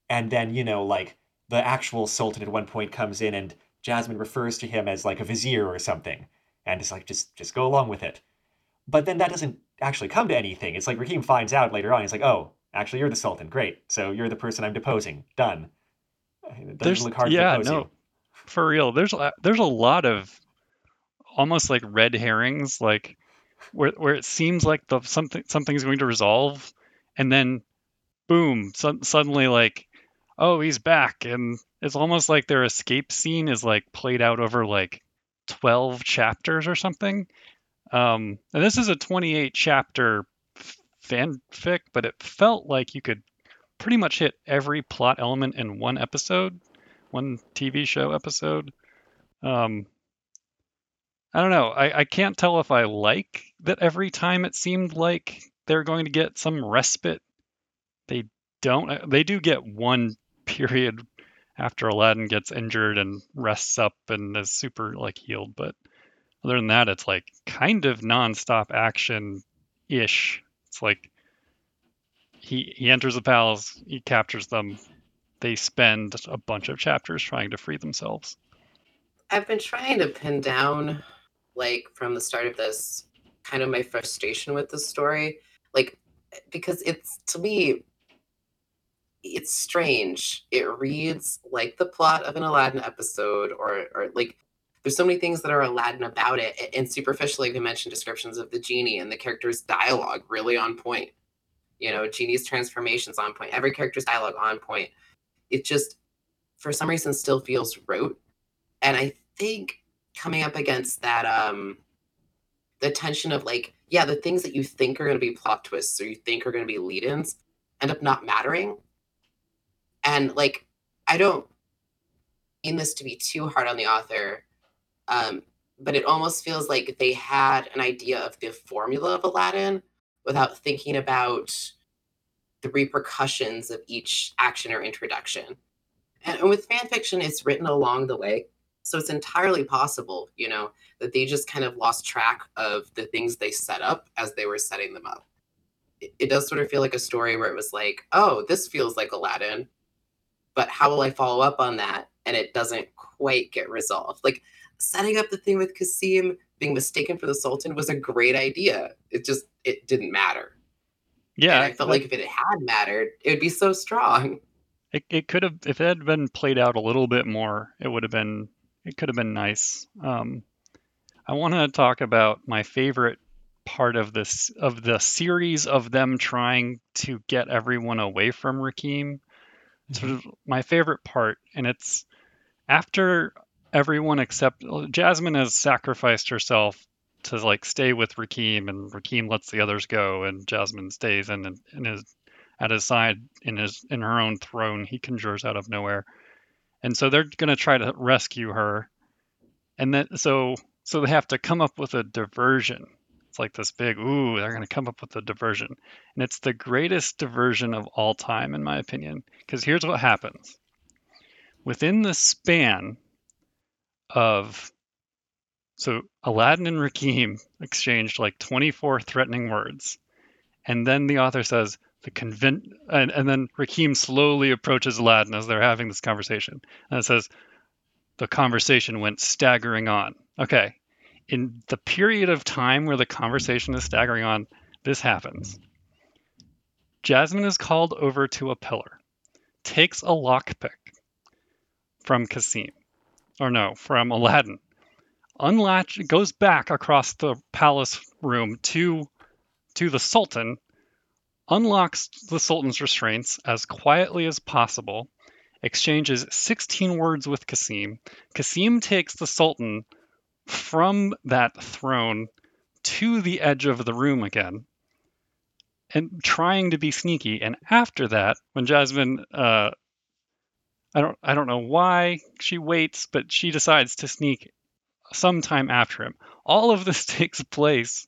And then, you know, like the actual Sultan at one point comes in and Jasmine refers to him as like a vizier or something. And it's like, just just go along with it. But then that doesn't actually come to anything. It's like Rakim finds out later on. He's like, oh, actually, you're the Sultan. Great. So you're the person I'm deposing. Done. It doesn't there's look hard to yeah, depose no, you. for real. There's a, there's a lot of almost like red herrings, like where where it seems like the something something's going to resolve, and then boom, so, suddenly like, oh, he's back, and it's almost like their escape scene is like played out over like 12 chapters or something. Um, and this is a 28 chapter fanfic, but it felt like you could pretty much hit every plot element in one episode, one TV show episode. Um, I don't know. I, I can't tell if I like that every time it seemed like they're going to get some respite. They don't. uh, They do get one period after Aladdin gets injured and rests up and is super like healed, but other than that, it's like kind of nonstop action ish. It's like he he enters the palace, he captures them, they spend a bunch of chapters trying to free themselves. I've been trying to pin down, like from the start of this, kind of my frustration with the story. Like, because it's to me, it's strange. It reads like the plot of an Aladdin episode, or or like there's so many things that are Aladdin about it. And superficially, we mentioned descriptions of the genie and the character's dialogue really on point. You know, genie's transformations on point. Every character's dialogue on point. It just, for some reason, still feels rote. And I think coming up against that, um, the tension of like, yeah, the things that you think are going to be plot twists or you think are going to be lead-ins end up not mattering. And like, I don't mean this to be too hard on the author, um, but it almost feels like they had an idea of the formula of Aladdin without thinking about the repercussions of each action or introduction. And, and with fan fiction, it's written along the way. So it's entirely possible, you know, that they just kind of lost track of the things they set up as they were setting them up. It, it does sort of feel like a story where it was like, oh, this feels like Aladdin, but how will I follow up on that? And it doesn't quite get resolved. Like setting up the thing with Cassim being mistaken for the Sultan was a great idea. It just it didn't matter. Yeah, and I felt like if it had mattered, it would be so strong. It it could have if it had been played out a little bit more, it would have been it could have been nice. Um, I want to talk about my favorite part of this of the series of them trying to get everyone away from Rakim. Sort of my favorite part, and it's after everyone except Jasmine has sacrificed herself to like stay with Rakim, and Rakim lets the others go, and Jasmine stays and and is at his side in his in her own throne he conjures out of nowhere, and so they're gonna try to rescue her, and then so so they have to come up with a diversion. It's like this big ooh, they're gonna come up with a diversion, and it's the greatest diversion of all time in my opinion, because here's what happens. Within the span of so Aladdin and Rakim exchanged like 24 threatening words. And then the author says the convent and, and then Rakim slowly approaches Aladdin as they're having this conversation. And says the conversation went staggering on. Okay. In the period of time where the conversation is staggering on, this happens. Jasmine is called over to a pillar, takes a lockpick from Cassim or no, from Aladdin. Unlatch goes back across the palace room to to the Sultan, unlocks the Sultan's restraints as quietly as possible, exchanges 16 words with Cassim. Cassim takes the Sultan from that throne to the edge of the room again and trying to be sneaky. And after that, when Jasmine uh, I don't I don't know why she waits, but she decides to sneak sometime after him. All of this takes place.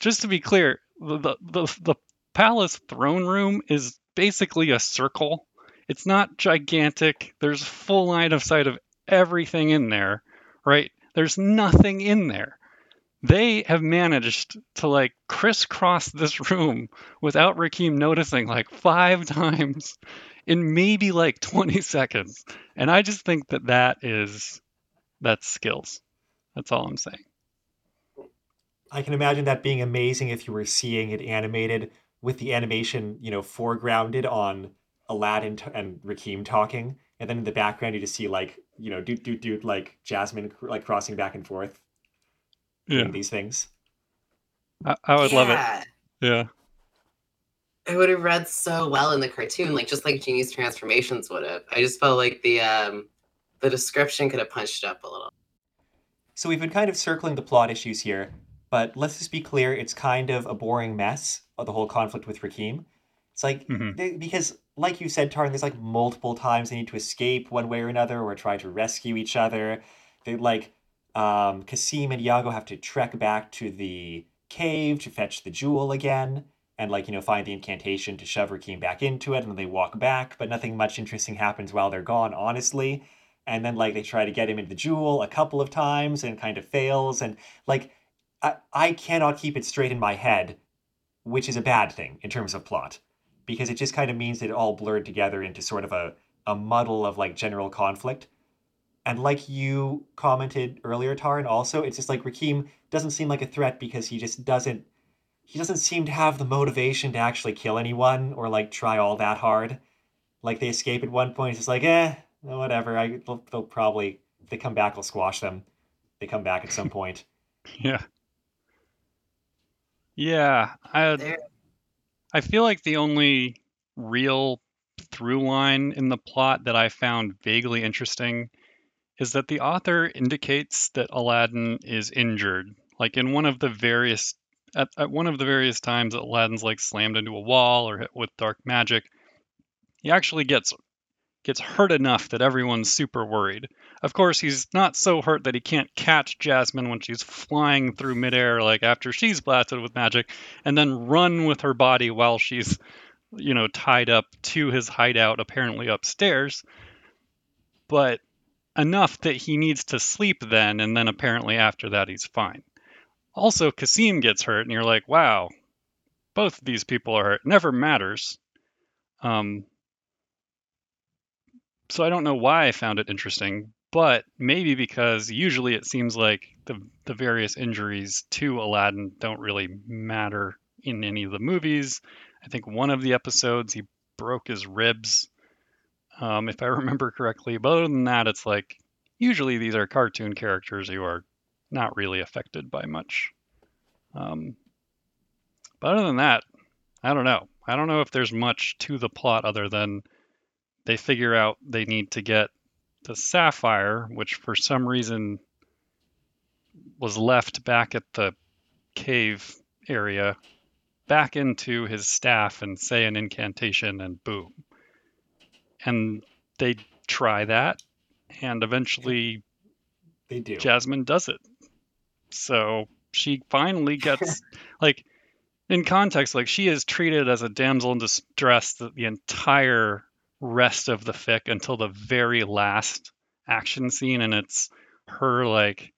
Just to be clear, the the, the palace throne room is basically a circle. It's not gigantic. There's full line of sight of everything in there, right? There's nothing in there. They have managed to like crisscross this room without Rakim noticing like five times in maybe like 20 seconds. And I just think that that is that's skills. That's all I'm saying. I can imagine that being amazing if you were seeing it animated with the animation, you know, foregrounded on Aladdin t- and Rakim talking, and then in the background you just see like, you know, doot doot doot, like Jasmine like crossing back and forth, yeah. these things. I, I would yeah. love it. Yeah. It would have read so well in the cartoon, like just like Genie's transformations would have. I just felt like the um the description could have punched up a little. So we've been kind of circling the plot issues here, but let's just be clear: it's kind of a boring mess of the whole conflict with Rakim. It's like mm-hmm. they, because, like you said, Taran, there's like multiple times they need to escape one way or another, or try to rescue each other. They like um, Cassim and Iago have to trek back to the cave to fetch the jewel again and like you know find the incantation to shove Rakim back into it, and then they walk back, but nothing much interesting happens while they're gone, honestly. And then like they try to get him into the jewel a couple of times and kind of fails, and like I, I cannot keep it straight in my head, which is a bad thing in terms of plot, because it just kind of means that it all blurred together into sort of a a muddle of like general conflict. And like you commented earlier, Taran, also, it's just like Rakim doesn't seem like a threat because he just doesn't he doesn't seem to have the motivation to actually kill anyone or like try all that hard. Like they escape at one point, it's just like, eh, whatever. I they'll, they'll probably they come back, I'll squash them. They come back at some point. Yeah. Yeah, I There, I feel like the only real through line in the plot that I found vaguely interesting is that the author indicates that Aladdin is injured. Like in one of the various at, at one of the various times that Aladdin's like slammed into a wall or hit with dark magic, he actually gets gets hurt enough that everyone's super worried. Of course, he's not so hurt that he can't catch Jasmine when she's flying through midair, like after she's blasted with magic, and then run with her body while she's, you know, tied up to his hideout, apparently upstairs. But enough that he needs to sleep then, and then apparently after that he's fine. Also, Kasim gets hurt, and you're like, wow, both of these people are hurt. Never matters. Um, so I don't know why I found it interesting, but maybe because usually it seems like the the various injuries to Aladdin don't really matter in any of the movies. I think one of the episodes he broke his ribs, um, if I remember correctly. But other than that, it's like usually these are cartoon characters who are not really affected by much. Um, but other than that, I don't know. I don't know if there's much to the plot other than they figure out they need to get the sapphire, which for some reason was left back at the cave area, back into his staff and say an incantation, and boom. And they try that, and eventually They do. Jasmine does it. So she finally gets like in context, like she is treated as a damsel in distress the, the entire rest of the fic until the very last action scene, and it's her like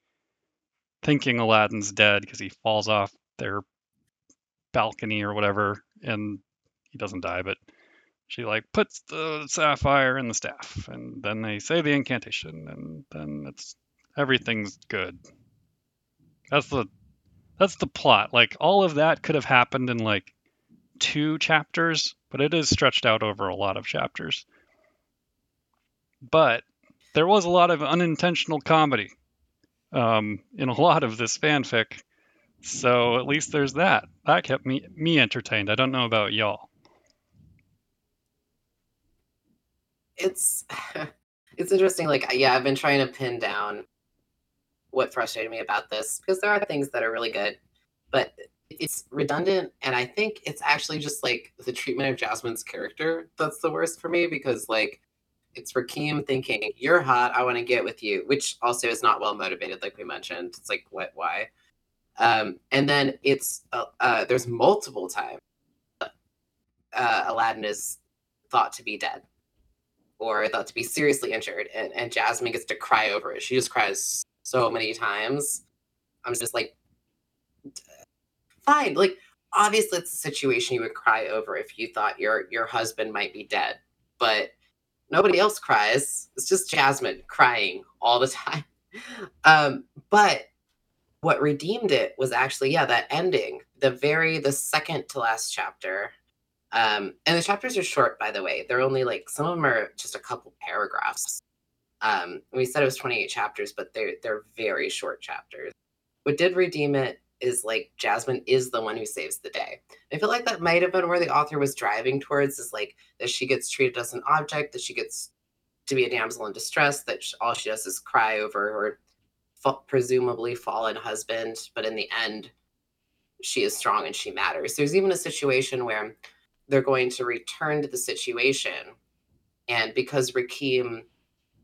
thinking Aladdin's dead because he falls off their balcony or whatever, and he doesn't die, but she like puts the sapphire in the staff, and then they say the incantation, and then it's everything's good. That's the that's the plot. Like all of that could have happened in like two chapters, but it is stretched out over a lot of chapters. But there was a lot of unintentional comedy um, in a lot of this fanfic, so at least there's that. That kept me me entertained. I don't know about y'all. it's it's interesting. Like, yeah, I've been trying to pin down what frustrated me about this because there are things that are really good, but it's redundant, and I think it's actually just like the treatment of Jasmine's character that's the worst for me because like it's Rakim thinking you're hot, I want to get with you, which also is not well motivated, like we mentioned. It's like what, why? Um, and then it's uh, uh, there's multiple times uh, Aladdin is thought to be dead or thought to be seriously injured, and, and Jasmine gets to cry over it. She just cries so many times. I'm just like, fine. Like, obviously, it's a situation you would cry over if you thought your your husband might be dead, but nobody else cries. It's just Jasmine crying all the time. Um, but what redeemed it was actually, yeah, that ending, the very the second to last chapter. Um, and the chapters are short, by the way. They're only like some of them are just a couple paragraphs. Um, we said it was 28 chapters, but they're they're very short chapters. What did redeem it is like Jasmine is the one who saves the day. I feel like that might have been where the author was driving towards is like that she gets treated as an object, that she gets to be a damsel in distress, that all she does is cry over her fa- presumably fallen husband, but in the end, she is strong and she matters. There's even a situation where they're going to return to the situation, and because Rakim,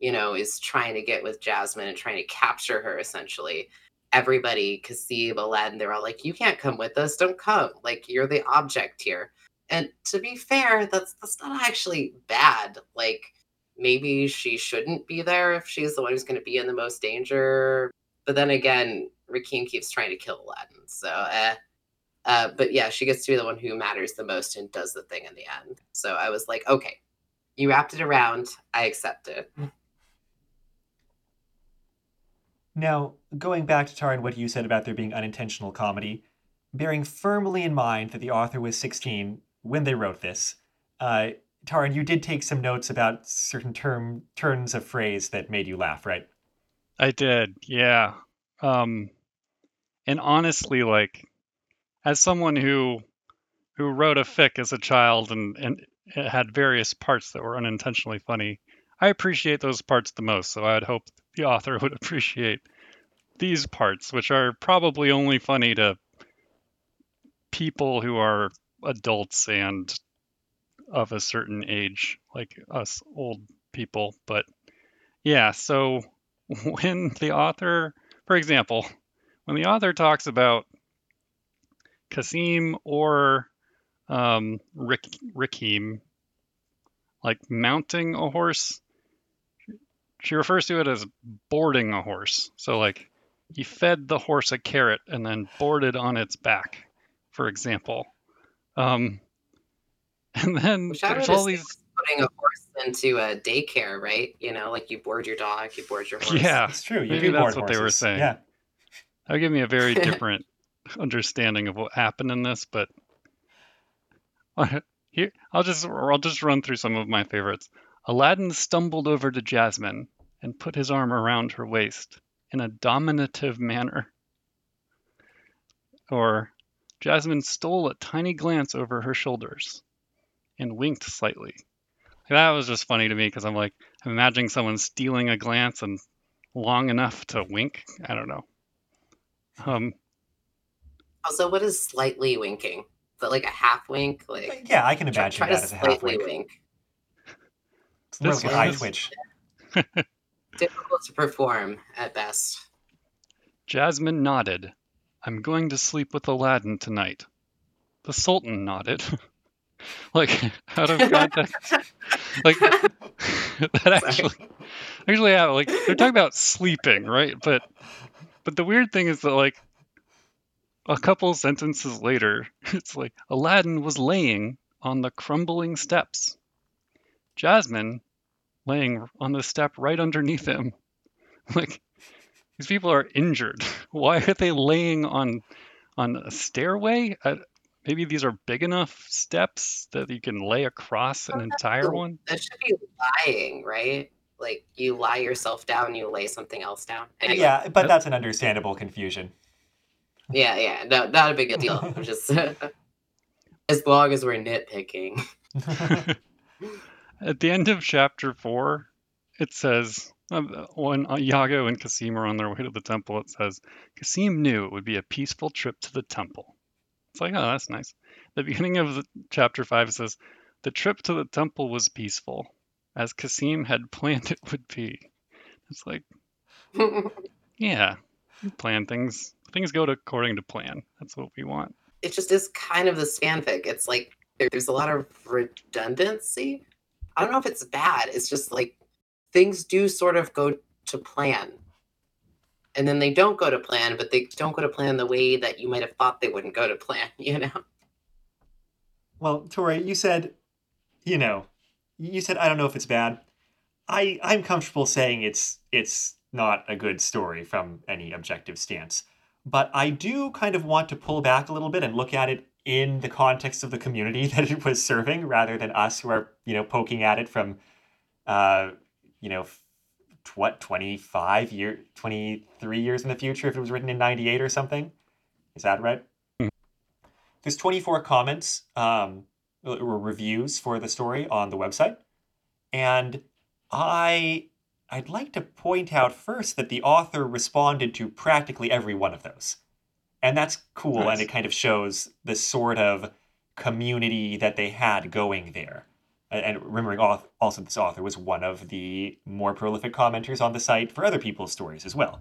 you know, is trying to get with Jasmine and trying to capture her essentially, everybody, Cassim, Aladdin, they're all like, "You can't come with us. Don't come. Like you're the object here." And to be fair, that's that's not actually bad. Like maybe she shouldn't be there if she's the one who's going to be in the most danger. But then again, Rakim keeps trying to kill Aladdin, so eh. Uh, but yeah, she gets to be the one who matters the most and does the thing in the end. So I was like, okay, you wrapped it around. I accept it. Now, going back to Taran what you said about there being unintentional comedy, bearing firmly in mind that the author was 16 when they wrote this, uh, Taran, you did take some notes about certain term turns of phrase that made you laugh, right? I did, yeah. Um, and honestly, like, as someone who who wrote a fic as a child and and had various parts that were unintentionally funny, I appreciate those parts the most. So I'd hope the author would appreciate these parts, which are probably only funny to people who are adults and of a certain age, like us old people. But yeah, so when the author, for example, when the author talks about Kasim or um, Rick, Rikim, like mounting a horse, she refers to it as boarding a horse. So, like, he fed the horse a carrot and then boarded on its back, for example. Um, and then Which I there's all these. putting a horse into a daycare, right? You know, like you board your dog, you board your horse. Yeah, It's true. You Maybe that's board what they were saying. Yeah. that would give me a very different understanding of what happened in this. But here, I'll just I'll just run through some of my favorites. Aladdin stumbled over to Jasmine and put his arm around her waist in a dominative manner. Or Jasmine stole a tiny glance over her shoulders and winked slightly. That was just funny to me because I'm like, I'm imagining someone stealing a glance and long enough to wink. I don't know. Um, Also, what is slightly winking? Is that like a half wink? Like Yeah, I can try, imagine try that to as a half slightly wink. wink. It's more This like an eye twitch. Difficult to perform at best. Jasmine nodded. I'm going to sleep with Aladdin tonight. The Sultan nodded. like, out of context. like, that actually, actually, yeah, like, they're talking about sleeping, right? But, but the weird thing is that, like, a couple sentences later, it's like, Aladdin was laying on the crumbling steps. Jasmine laying on the step right underneath him. Like, these people are injured. Why are they laying on on a stairway? I, maybe these are big enough steps that you can lay across an entire one. That should be lying, right? Like you lie yourself down, you lay something else down. Anyway, Yeah, but that's an understandable confusion. yeah, yeah. No, not a big deal. Just as long as we're nitpicking. At the end of chapter four, it says um, when Iago and Kasim are on their way to the temple, it says Kasim knew it would be a peaceful trip to the temple. It's like, oh, that's nice. The beginning of the, chapter five says the trip to the temple was peaceful, as Kasim had planned it would be. It's like, yeah, plan things. Things go to, according to plan. That's what we want. it just is kind of this fanfic. It's like there's a lot of redundancy. I don't know if it's bad. It's just like things do sort of go to plan. And then they don't go to plan, but they don't go to plan the way that you might have thought they wouldn't go to plan, you know? well, Tori, you said, you know, you said I don't know if it's bad. I I'm comfortable saying it's it's not a good story from any objective stance. But I do kind of want to pull back a little bit and look at it in the context of the community that it was serving rather than us who are, you know, poking at it from uh, you know, what 25 year 23 years in the future if it was written in 98 or something. Is that right? Mhm. There's 24 comments um, or reviews for the story on the website. And I I'd like to point out first that the author responded to practically every one of those. And that's cool Nice. and it kind of shows the sort of community that they had going there. And- remembering also this author was one of the more prolific commenters on the site for other people's stories as well.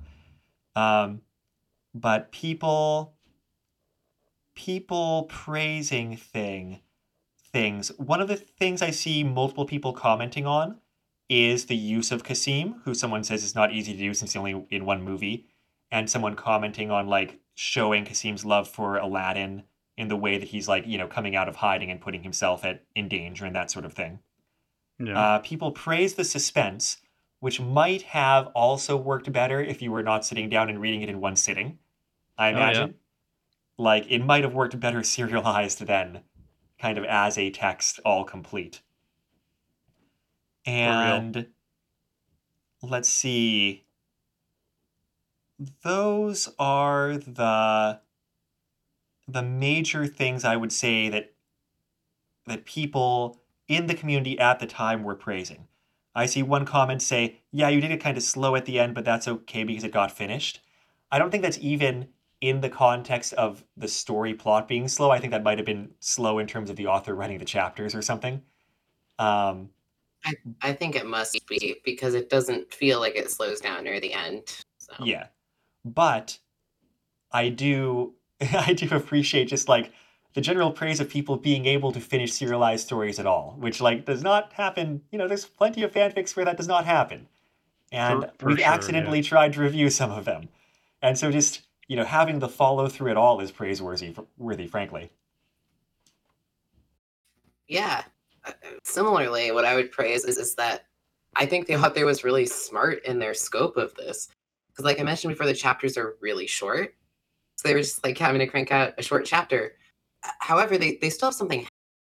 Um, but people people praising thing things. One of the things I see multiple people commenting on is the use of Kasim, who someone says is not easy to do since he's only in one movie, and someone commenting on like showing Kasim's love for Aladdin in the way that he's like, you know, coming out of hiding and putting himself at in danger and that sort of thing. Yeah. Uh, people praise the suspense, which might have also worked better if you were not sitting down and reading it in one sitting. I Oh, yeah. imagine. Like it might have worked better serialized than kind of as a text all complete. And let's see. Those are the the major things I would say that that people in the community at the time were praising. I see one comment say, "Yeah, you did it kind of slow at the end, but that's okay because it got finished." I don't think that's even in the context of the story plot being slow. I think that might have been slow in terms of the author writing the chapters or something. Um, I, I think it must be because it doesn't feel like it slows down near the end. So. Yeah, but I do I do appreciate just like the general praise of people being able to finish serialized stories at all, which like does not happen. You know, there's plenty of fanfics where that does not happen, and For- for we've sure, accidentally tried to review some of them, and so just you know having the follow through at all is praiseworthy. Worthy, frankly. Yeah. Uh, Similarly, what I would praise is, is that I think the author was really smart in their scope of this. Because, like I mentioned before, the chapters are really short. So they were just like having to crank out a short chapter. However, they, they still have something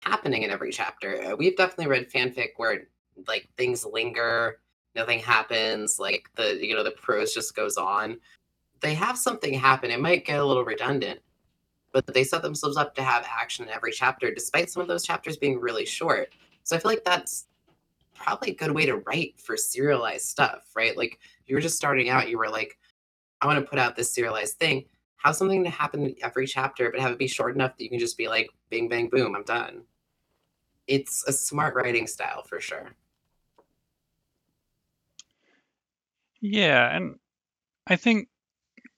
happening in every chapter. Uh, We've definitely read fanfic where like things linger, nothing happens, like the you know the prose just goes on. They have something happen. It might get a little redundant, but they set themselves up to have action in every chapter, despite some of those chapters being really short. So I feel like that's probably a good way to write for serialized stuff, right? Like you were just starting out, you were like, I want to put out this serialized thing. Have something to happen every chapter, but have it be short enough that you can just be like, bing, bang, boom, I'm done. It's a smart writing style for sure. Yeah, and I think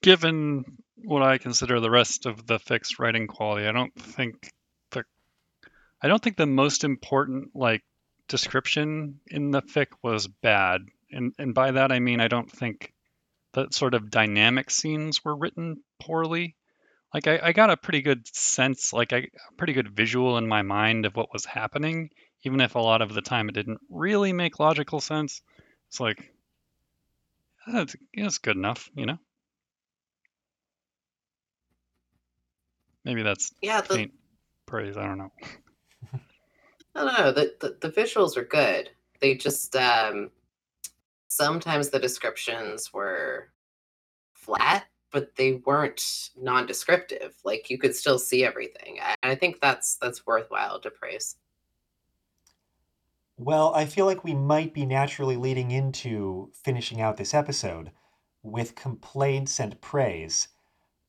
given what I consider the rest of the fic's writing quality, I don't think the I don't think the most important like description in the fic was bad. And and by that I mean I don't think that sort of dynamic scenes were written poorly. Like I, I got a pretty good sense, like I, a pretty good visual in my mind of what was happening, even if a lot of the time it didn't really make logical sense. It's like ah, that's, that's good enough, you know. Maybe that's Yeah, the, praise. I don't know. I don't know. The, the the visuals were good. They just um sometimes the descriptions were flat, but they weren't non-descriptive. Like you could still see everything. I, I think that's that's worthwhile to praise. Well, I feel like we might be naturally leading into finishing out this episode with complaints and praise.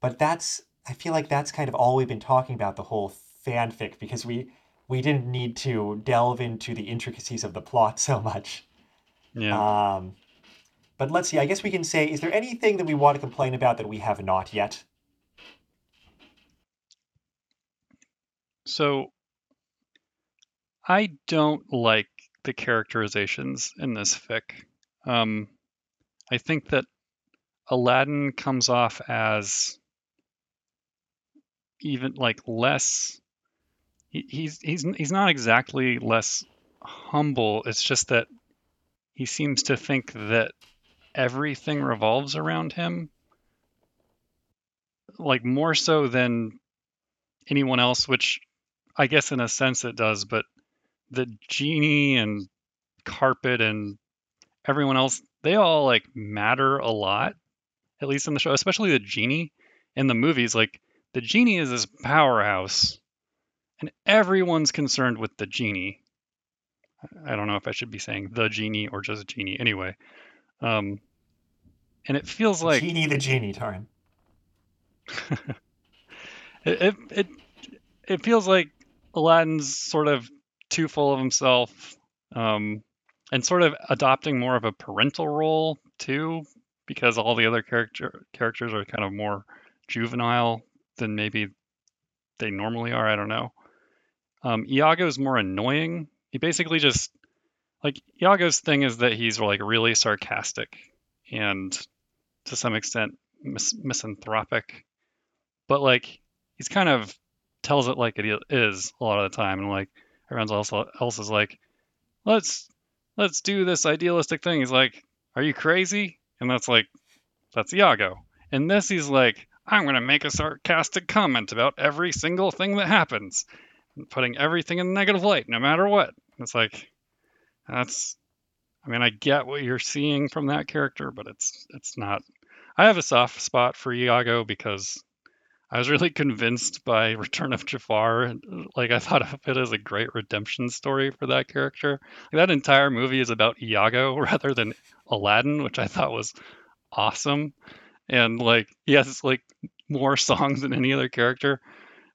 But that's I feel like that's kind of all we've been talking about the whole fanfic because we we didn't need to delve into the intricacies of the plot so much. Yeah. Um, but let's see. I guess we can say, is there anything that we want to complain about that we have not yet? So I don't like the characterizations in this fic. Um, I think that Aladdin comes off as even like less. He, he's he's he's not exactly less humble. It's just that he seems to think that everything revolves around him, like more so than anyone else. Which I guess in a sense it does, but the genie and carpet and everyone else they all like matter a lot at least in the show especially the genie in the movies like the genie is this powerhouse and everyone's concerned with the genie i don't know if i should be saying the genie or just a genie anyway um and it feels like Genie the Genie, Taran. it, it it it feels like Aladdin's sort of too full of himself, um, and sort of adopting more of a parental role too, because all the other character characters are kind of more juvenile than maybe they normally are. I don't know. Um, Iago's more annoying. He basically just like Iago's thing is that he's like really sarcastic and to some extent mis- misanthropic, but like he's kind of tells it like it is a lot of the time, and like everyone else else is like, let's let's do this idealistic thing. He's like, are you crazy? And that's like, that's Iago. And this he's like, I'm gonna make a sarcastic comment about every single thing that happens, putting everything in negative light, no matter what. It's like, that's. I mean, I get what you're seeing from that character, but it's it's not. I have a soft spot for Iago because I was really convinced by Return of Jafar. Like I thought of it as a great redemption story for that character. Like, that entire movie is about Iago rather than Aladdin, which I thought was awesome. And like he has like more songs than any other character.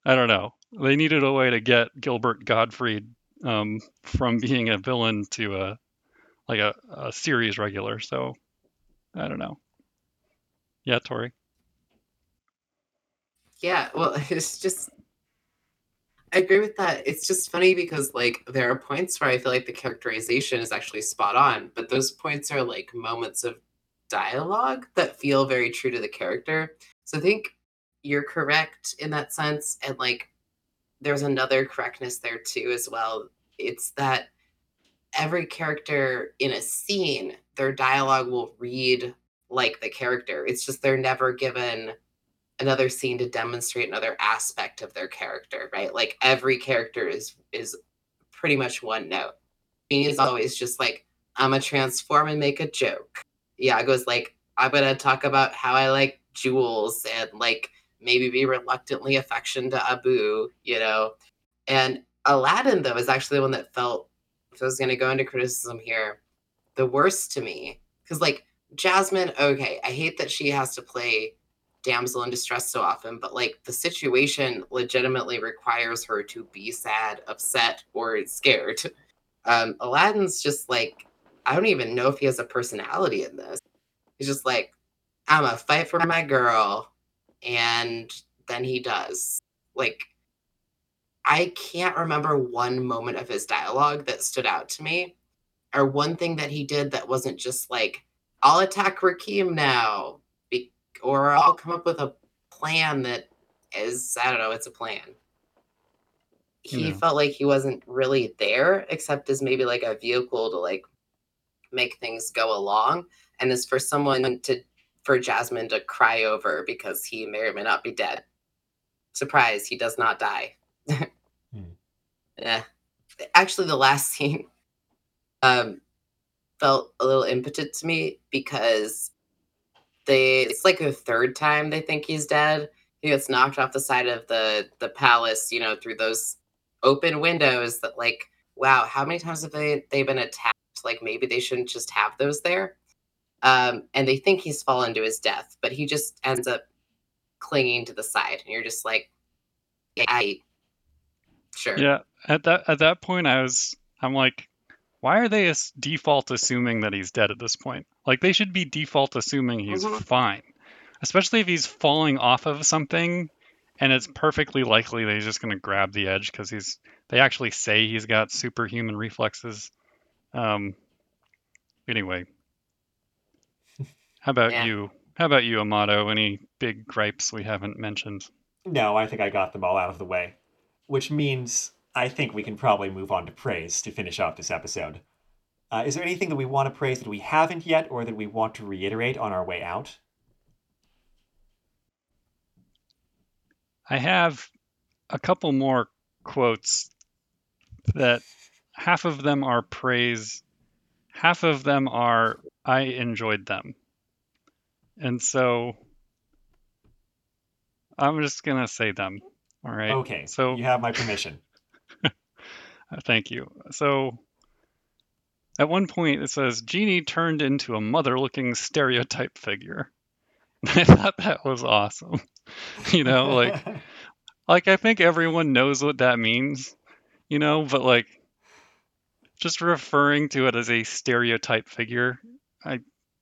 I don't know. They needed a way to get Gilbert Gottfried um, from being a villain to a like a, a series regular. So I don't know. Yeah, Tori. Yeah, well, it's just I agree with that. It's just funny because like there are points where I feel like the characterization is actually spot on, but those points are like moments of dialogue that feel very true to the character. So I think you're correct in that sense and like there's another correctness there too as well. It's that every character in a scene, their dialogue will read like the character. It's just they're never given another scene to demonstrate another aspect of their character, right? Like every character is is pretty much one note. He's always just like, I'm gonna transform and make a joke. Goes like, I'm gonna talk about how I like jewels and like maybe be reluctantly affection to Abu, you know. And Aladdin though is actually the one that felt if I was gonna go into criticism here, the worst to me. Because like Jasmine, okay, I hate that she has to play damsel in distress so often, but like the situation legitimately requires her to be sad, upset, or scared. Um, Aladdin's just like, I don't even know if he has a personality in this. He's just like, I'm a fight for my girl. And then he does. Like, I can't remember one moment of his dialogue that stood out to me, or one thing that he did that wasn't just like, I'll attack Rakim now or I'll come up with a plan that is I don't know, it's a plan. He yeah. felt like he wasn't really there except as maybe like a vehicle to like make things go along and is for someone to for Jasmine to cry over because he may or may not be dead. Surprise, he does not die. hmm. Yeah. Actually the last scene um felt a little impotent to me because they it's like the third time they think he's dead. He gets knocked off the side of the the palace, you know, through those open windows that like wow, how many times have they they been attacked? Like maybe they shouldn't just have those there. Um, and they think he's fallen to his death, but he just ends up clinging to the side, and you're just like, yeah, I, sure. Yeah, at that at that point, I was, I'm like, why are they as default assuming that he's dead at this point? Like they should be default assuming he's mm-hmm. fine, especially if he's falling off of something, and it's perfectly likely that he's just going to grab the edge because he's. They actually say he's got superhuman reflexes. Um. Anyway, how about yeah. you? How about you, Amato? Any big gripes we haven't mentioned? No, I think I got them all out of the way, which means I think we can probably move on to praise to finish off this episode. Uh, is there anything that we want to praise that we haven't yet or that we want to reiterate on our way out? I have a couple more quotes that half of them are praise, half of them are I enjoyed them. And so I'm just going to say them. All right. Okay. So you have my permission. Thank you. So at one point it says Genie turned into a mother-looking stereotype figure. I thought that was awesome. you know, like like I think everyone knows what that means, you know, but like just referring to it as a stereotype figure, I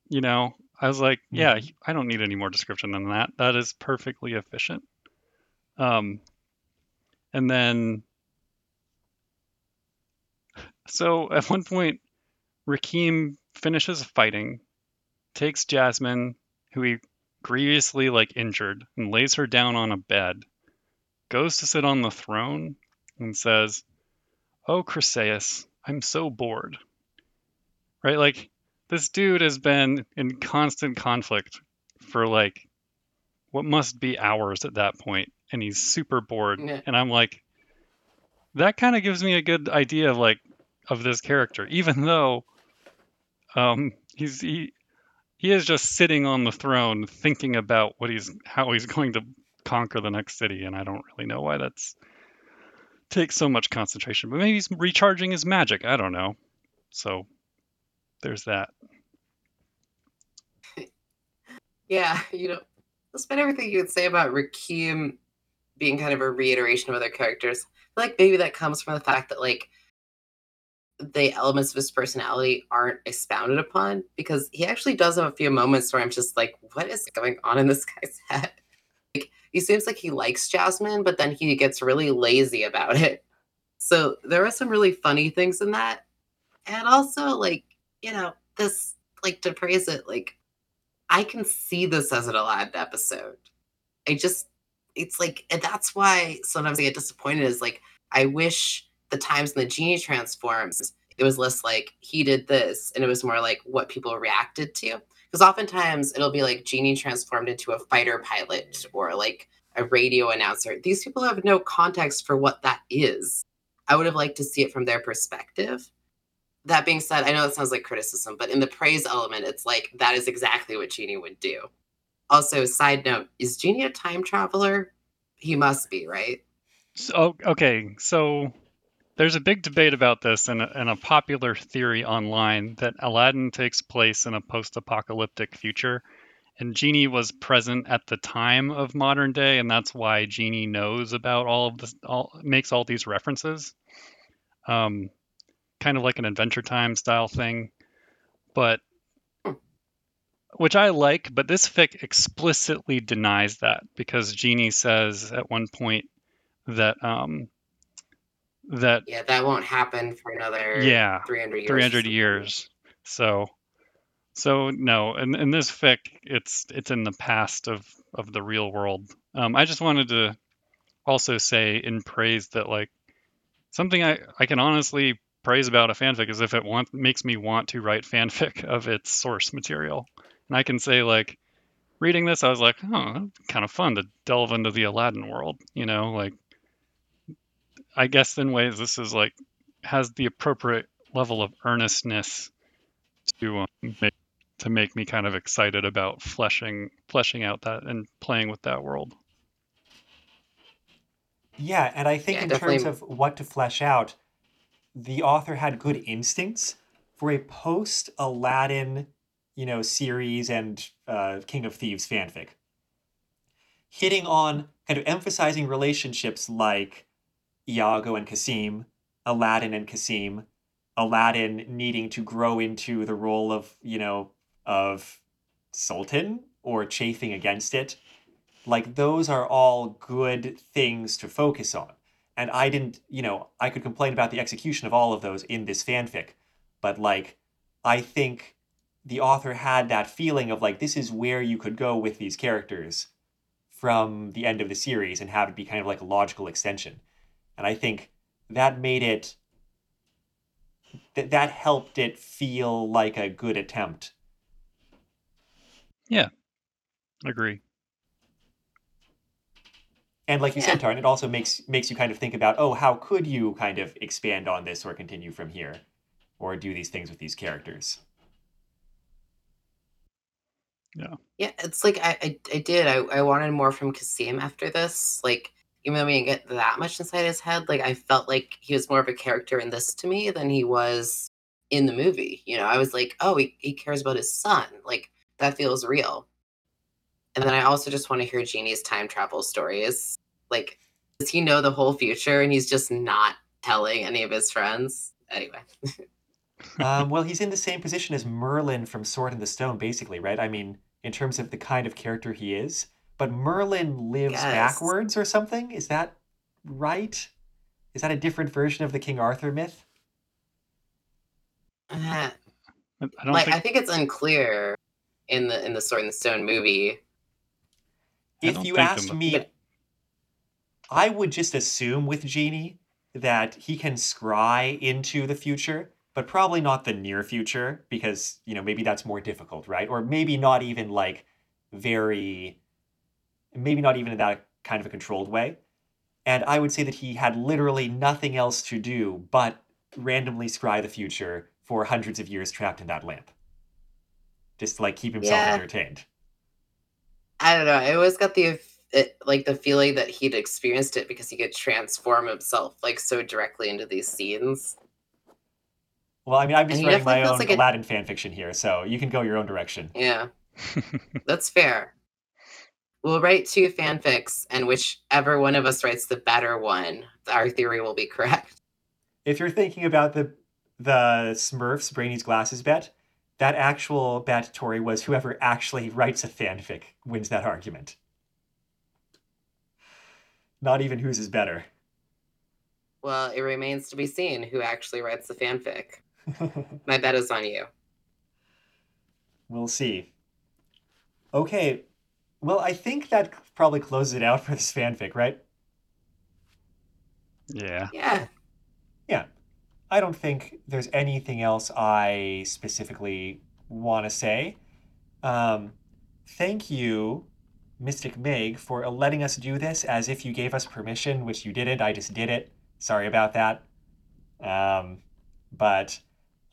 you know, I was like, yeah, I don't need any more description than that. That is perfectly efficient. Um and then so at one point, Rakim finishes fighting, takes Jasmine, who he grievously like injured, and lays her down on a bed, goes to sit on the throne, and says, "Oh, Chryseis, I'm so bored." Right, like this dude has been in constant conflict for like what must be hours at that point, and he's super bored. Yeah. And I'm like, that kind of gives me a good idea of like of this character, even though um, he's he he is just sitting on the throne thinking about what he's how he's going to conquer the next city and I don't really know why that's takes so much concentration. But maybe he's recharging his magic. I don't know. So there's that. Yeah, you know, despite everything you would say about Rakim being kind of a reiteration of other characters, like maybe that comes from the fact that like the elements of his personality aren't expounded upon because he actually does have a few moments where I'm just like, what is going on in this guy's head? Like he seems like he likes Jasmine, but then he gets really lazy about it. So there are some really funny things in that. And also like, you know, this like to praise it, like I can see this as an Aladdin episode. I just it's like and that's why sometimes I get disappointed is like I wish the times when the genie transforms, it was less like he did this and it was more like what people reacted to. Because oftentimes it'll be like genie transformed into a fighter pilot or like a radio announcer. These people have no context for what that is. I would have liked to see it from their perspective. That being said, I know it sounds like criticism, but in the praise element, it's like that is exactly what Genie would do. Also, side note, is Genie a time traveler? He must be, right? So okay, so there's a big debate about this and a, and a popular theory online that Aladdin takes place in a post-apocalyptic future and Genie was present at the time of modern day and that's why Genie knows about all of this all makes all these references. Um kind of like an Adventure Time style thing. But which I like, but this fic explicitly denies that because Genie says at one point that um that Yeah, that won't happen for another yeah 300 years. 300 years. So so no, in, in this fic, it's it's in the past of of the real world. Um, I just wanted to also say in praise that like something I I can honestly praise about a fanfic is if it want, makes me want to write fanfic of its source material, and I can say like reading this, I was like, oh, kind of fun to delve into the Aladdin world, you know, like I guess in ways this is like has the appropriate level of earnestness to um, make to make me kind of excited about fleshing fleshing out that and playing with that world. Yeah, and I think Yeah, in terms of what to flesh out, the author had good instincts for a post Aladdin, you know, series and uh, King of Thieves fanfic. Hitting on kind of emphasizing relationships like Iago and Cassim, Aladdin and Cassim, Aladdin needing to grow into the role of, you know, of Sultan or chafing against it. Like those are all good things to focus on. And I didn't, you know, I could complain about the execution of all of those in this fanfic, but like I think the author had that feeling of like this is where you could go with these characters from the end of the series and have it be kind of like a logical extension. And I think that made it that that helped it feel like a good attempt. Yeah, agree. And like you Yeah. said, Taran, it also makes makes you kind of think about, oh, how could you kind of expand on this or continue from here, or do these things with these characters? Yeah, yeah, it's like I I, I did. I, I wanted more from Cassim after this. Like, even though we didn't get that much inside his head, like I felt like he was more of a character in this to me than he was in the movie. You know, I was like, oh, he, he cares about his son. Like that feels real. And then I also just want to hear Genie's time travel stories. Like, does he know the whole future and he's just not telling any of his friends? Anyway. um, well, he's in the same position as Merlin from Sword in the Stone, basically, right? I mean, in terms of the kind of character he is. But Merlin lives Yes. backwards or something? Is that right? Is that a different version of the King Arthur myth? Uh, I I don't like think I think it's unclear in the in the Sword and the Stone movie. I If you think asked mo- me, But- I would just assume with Genie that he can scry into the future, but probably not the near future because, you know, maybe that's more difficult, right? Or maybe not even like very, maybe not even in that kind of a controlled way. And I would say that he had literally nothing else to do but randomly scry the future for hundreds of years trapped in that lamp. just to like keep himself Yeah. entertained. I don't know. I always got the it, like the feeling that he'd experienced it because he could transform himself like so directly into these scenes. Well, I mean, I'm just writing my own feels like a- Aladdin fan fiction here, so you can go your own direction. Yeah, that's fair. We'll write two fanfics, and whichever one of us writes the better one, our theory will be correct. If you're thinking about the the Smurfs Brainy's glasses bet, that actual bet, Tori, was whoever actually writes a fanfic wins that argument. Not even whose is better. Well, it remains to be seen who actually writes the fanfic. My bet is on you. we'll see. Okay, well, I think that probably closes it out for this fanfic, right? yeah. Yeah. I don't think there's anything else I specifically want to say. Um, thank you, Mystic Meg, for letting us do this as if you gave us permission, which you didn't. I just did it. Sorry about that. Um, but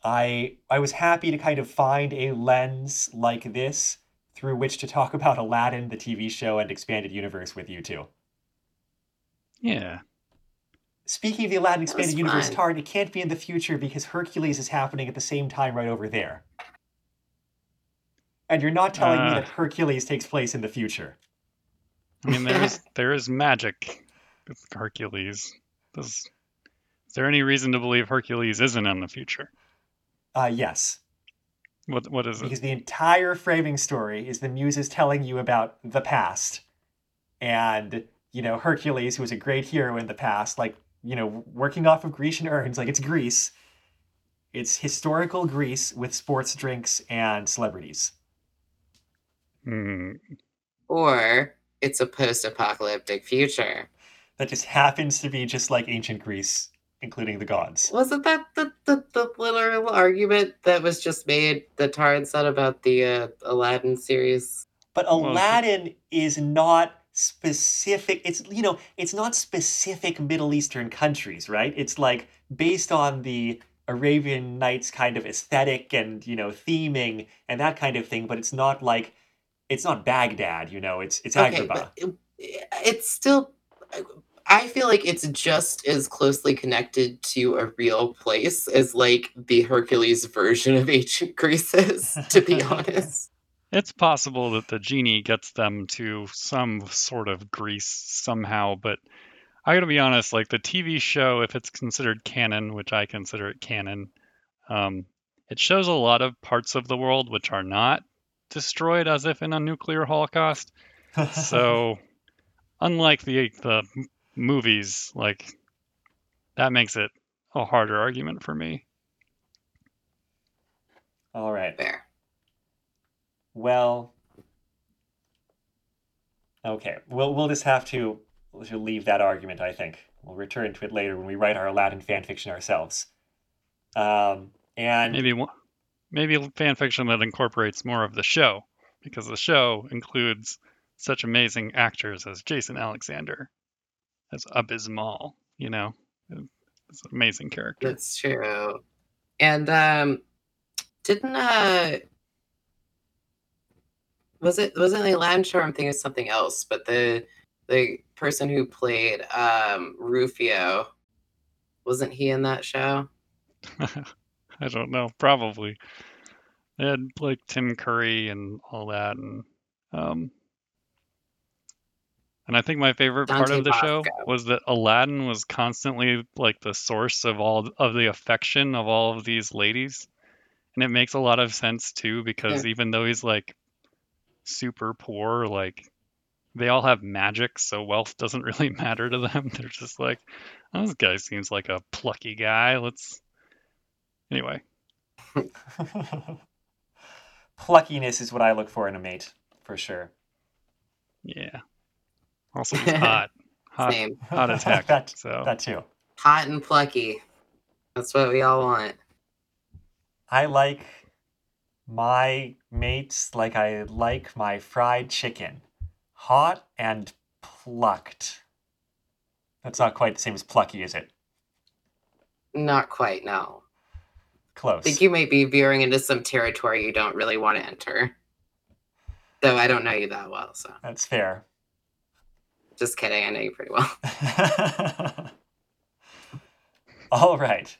I I was happy to kind of find a lens like this through which to talk about Aladdin, the TV show, and expanded universe with you two. Yeah. Speaking of the Aladdin That Expanded Universe, fun. Tard, it can't be in the future because Hercules is happening at the same time right over there. And you're not telling me Uh. that Hercules takes place in the future. I mean, there's there is magic with Hercules. Does, is there any reason to believe Hercules isn't in the future? Uh, yes, What what is it? because the entire framing story is the muses telling you about the past. And, you know, Hercules, who was a great hero in the past, like, you know, working off of Grecian urns, like it's Greece. It's historical Greece with sports drinks and celebrities. Hmm. Or it's a post apocalyptic future. That just happens to be just like ancient Greece, including the gods. Wasn't that the, the, the literal argument that was just made that Taran said about the uh, Aladdin series? But Well, Aladdin is not specific. It's you know, it's not specific Middle Eastern countries, right? It's like based on the Arabian Nights kind of aesthetic and you know theming and that kind of thing. But it's not like it's not Baghdad. You know, it's it's Okay, Agrabah. it- it's still. I feel like it's just as closely connected to a real place as like the Hercules version of ancient Greece is, to be honest. It's possible that the genie gets them to some sort of Greece somehow, but I gotta be honest, like the TV show, if it's considered canon, which I consider it canon, um, it shows a lot of parts of the world which are not destroyed as if in a nuclear holocaust. So, unlike the the movies, like that makes it a harder argument for me. all right. Fair. Well, okay. We'll we'll just have to we'll leave that argument. I think we'll return to it later when we write our Aladdin fan fiction ourselves. Um, and Maybe one- maybe fan fiction that incorporates more of the show, because the show includes such amazing actors as Jason Alexander, as Abis Mal. You know, it's an amazing character. That's true. And um didn't uh was it wasn't the Aladdin show I'm thinking of something else, but the the person who played um Rufio wasn't he in that show? I don't know, probably. They had like Tim Curry and all that, and um, and I think my favorite part of the show was that Aladdin was constantly like the source of all of the affection of all of these ladies, and it makes a lot of sense too because even though he's like super poor, like they all have magic, so wealth doesn't really matter to them. They're just like, oh, this guy seems like a plucky guy. Let's anyway. pluckiness is what I look for in a mate, for sure. Yeah. Also, he's hot. Hot, Same. hot as heck. that, So that too. Hot and plucky. That's what we all want. I like my mates like I like my fried chicken. Hot and plucked. That's not quite the same as plucky, is it? Not quite, no. Close. I think you might be veering into some territory you don't really want to enter. Though I don't know you that well, so That's fair. just kidding. I know you pretty well. All right.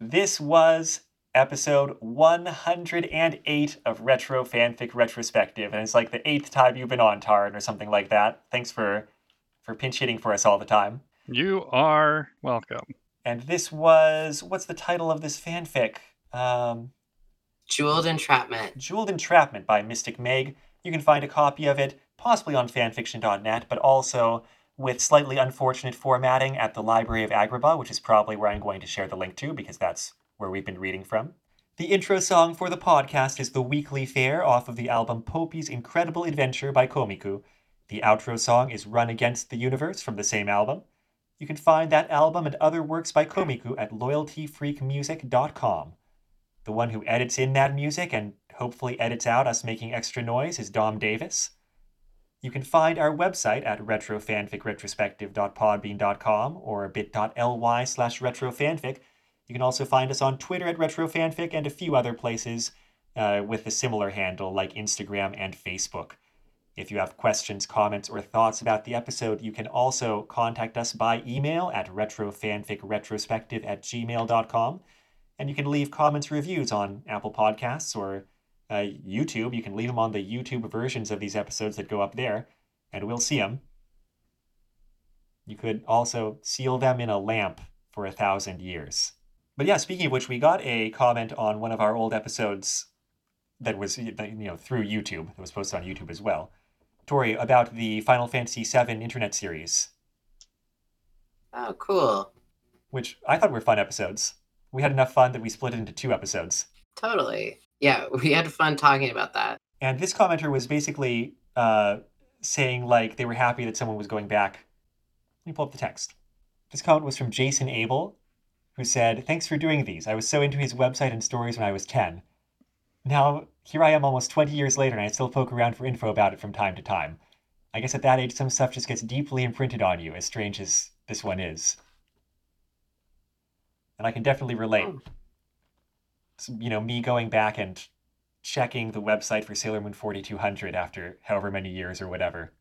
This was episode 108 of Retro Fanfic Retrospective, and it's like the eighth time you've been on, Taran, or something like that. Thanks for for pinch hitting for us all the time. You are welcome. And this was what's the title of this fanfic? Um, Jeweled entrapment. Jeweled Entrapment by Mystic Meg. You can find a copy of it possibly on fanfiction.net, but also with slightly unfortunate formatting at the Library of Agrabah, which is probably where I'm going to share the link to because that's where we've been reading from. The intro song for the podcast is The Weekly Fair off of the album Poupi's Incredible Adventure by Komiku. The outro song is Run Against the Universe from the same album. You can find that album and other works by Komiku at loyaltyfreakmusic.com. The one who edits in that music and hopefully edits out us making extra noise is Dom Davis. You can find our website at retrofanficretrospective.podbean.com or bit.ly slash retrofanfic. You can also find us on Twitter at retrofanfic and a few other places uh, with a similar handle like Instagram and Facebook. If you have questions, comments, or thoughts about the episode, you can also contact us by email at retrofanficretrospective at gmail.com. And you can leave comments, reviews on Apple Podcasts or uh, YouTube. You can leave them on the YouTube versions of these episodes that go up there, and we'll see them. You could also seal them in a lamp for a thousand years. But yeah, speaking of which, we got a comment on one of our old episodes that was you know through YouTube that was posted on YouTube as well. Tori about the Final Fantasy VII internet series, Oh, cool. which I thought were fun episodes. We had enough fun that we split it into two episodes. Totally. Yeah, we had fun talking about that. And this commenter was basically uh, saying like they were happy that someone was going back. Let me pull up the text. This comment was from Jason Abel, who said, "Thanks for doing these. I was so into his website and stories when I was 10. Now here I am almost 20 years later and I still poke around for info about it from time to time. I guess at that age some stuff just gets deeply imprinted on you, as strange as this one is. And I can definitely relate. Hmm. So, you know, me going back and checking the website for Sailor Moon 4200 after however many years or whatever.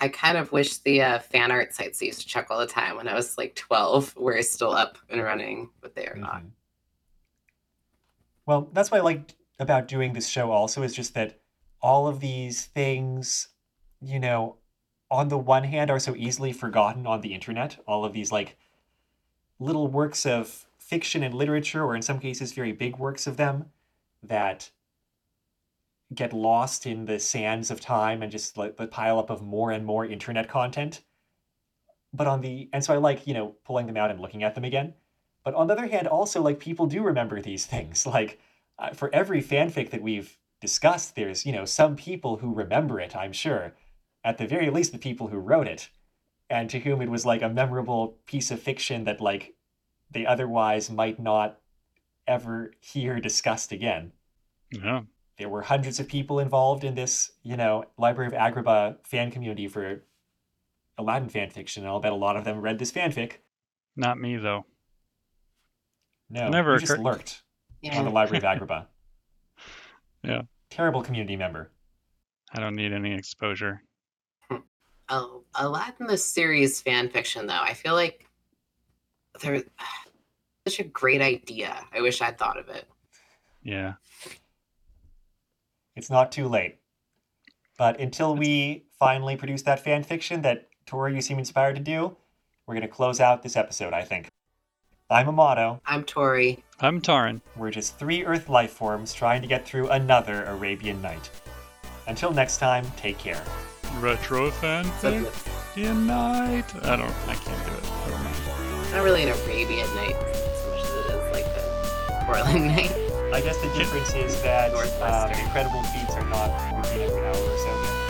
I kind of wish the uh, fan art sites I used to check all the time when I was like 12 were still up and running, but they are not. Mhm. Well, that's what I like about doing this show also is just that all of these things, you know, on the one hand are so easily forgotten on the internet. All of these like little works of fiction and literature, or in some cases very big works of them, that get lost in the sands of time and just like the pile up of more and more internet content. But on the and so I like, you know, pulling them out and looking at them again. But on the other hand, also like people do remember these things. Like uh, for every fanfic that we've discussed, there's you know some people who remember it. I'm sure, at the very least, the people who wrote it, and to whom it was like a memorable piece of fiction that like they otherwise might not ever hear discussed again. Yeah. There were hundreds of people involved in this, you know, Library of Agrabah fan community for Aladdin fanfiction, and I'll bet a lot of them read this fanfic. Not me though. No, Never you just occurred- lurked on the Library of Agrabah. Yeah. Terrible community member. I don't need any exposure. Oh, Aladdin the series fan fiction though, I feel like they're such a great idea. I wish I'd thought of it. Yeah. It's not too late. But until we finally produce that fan fiction that Tori you seem inspired to do, we're going to close out this episode, I think. I'm Amato. I'm Tori. I'm Taran. We're just three Earth life forms trying to get through another Arabian night. Until next time, take care. Retro So fanfic it's night. I don't. I can't do it. Never mind. not really an Arabian night so much as it is like a Portland night. I guess the difference is that um, incredible feats are not repeated every hour, so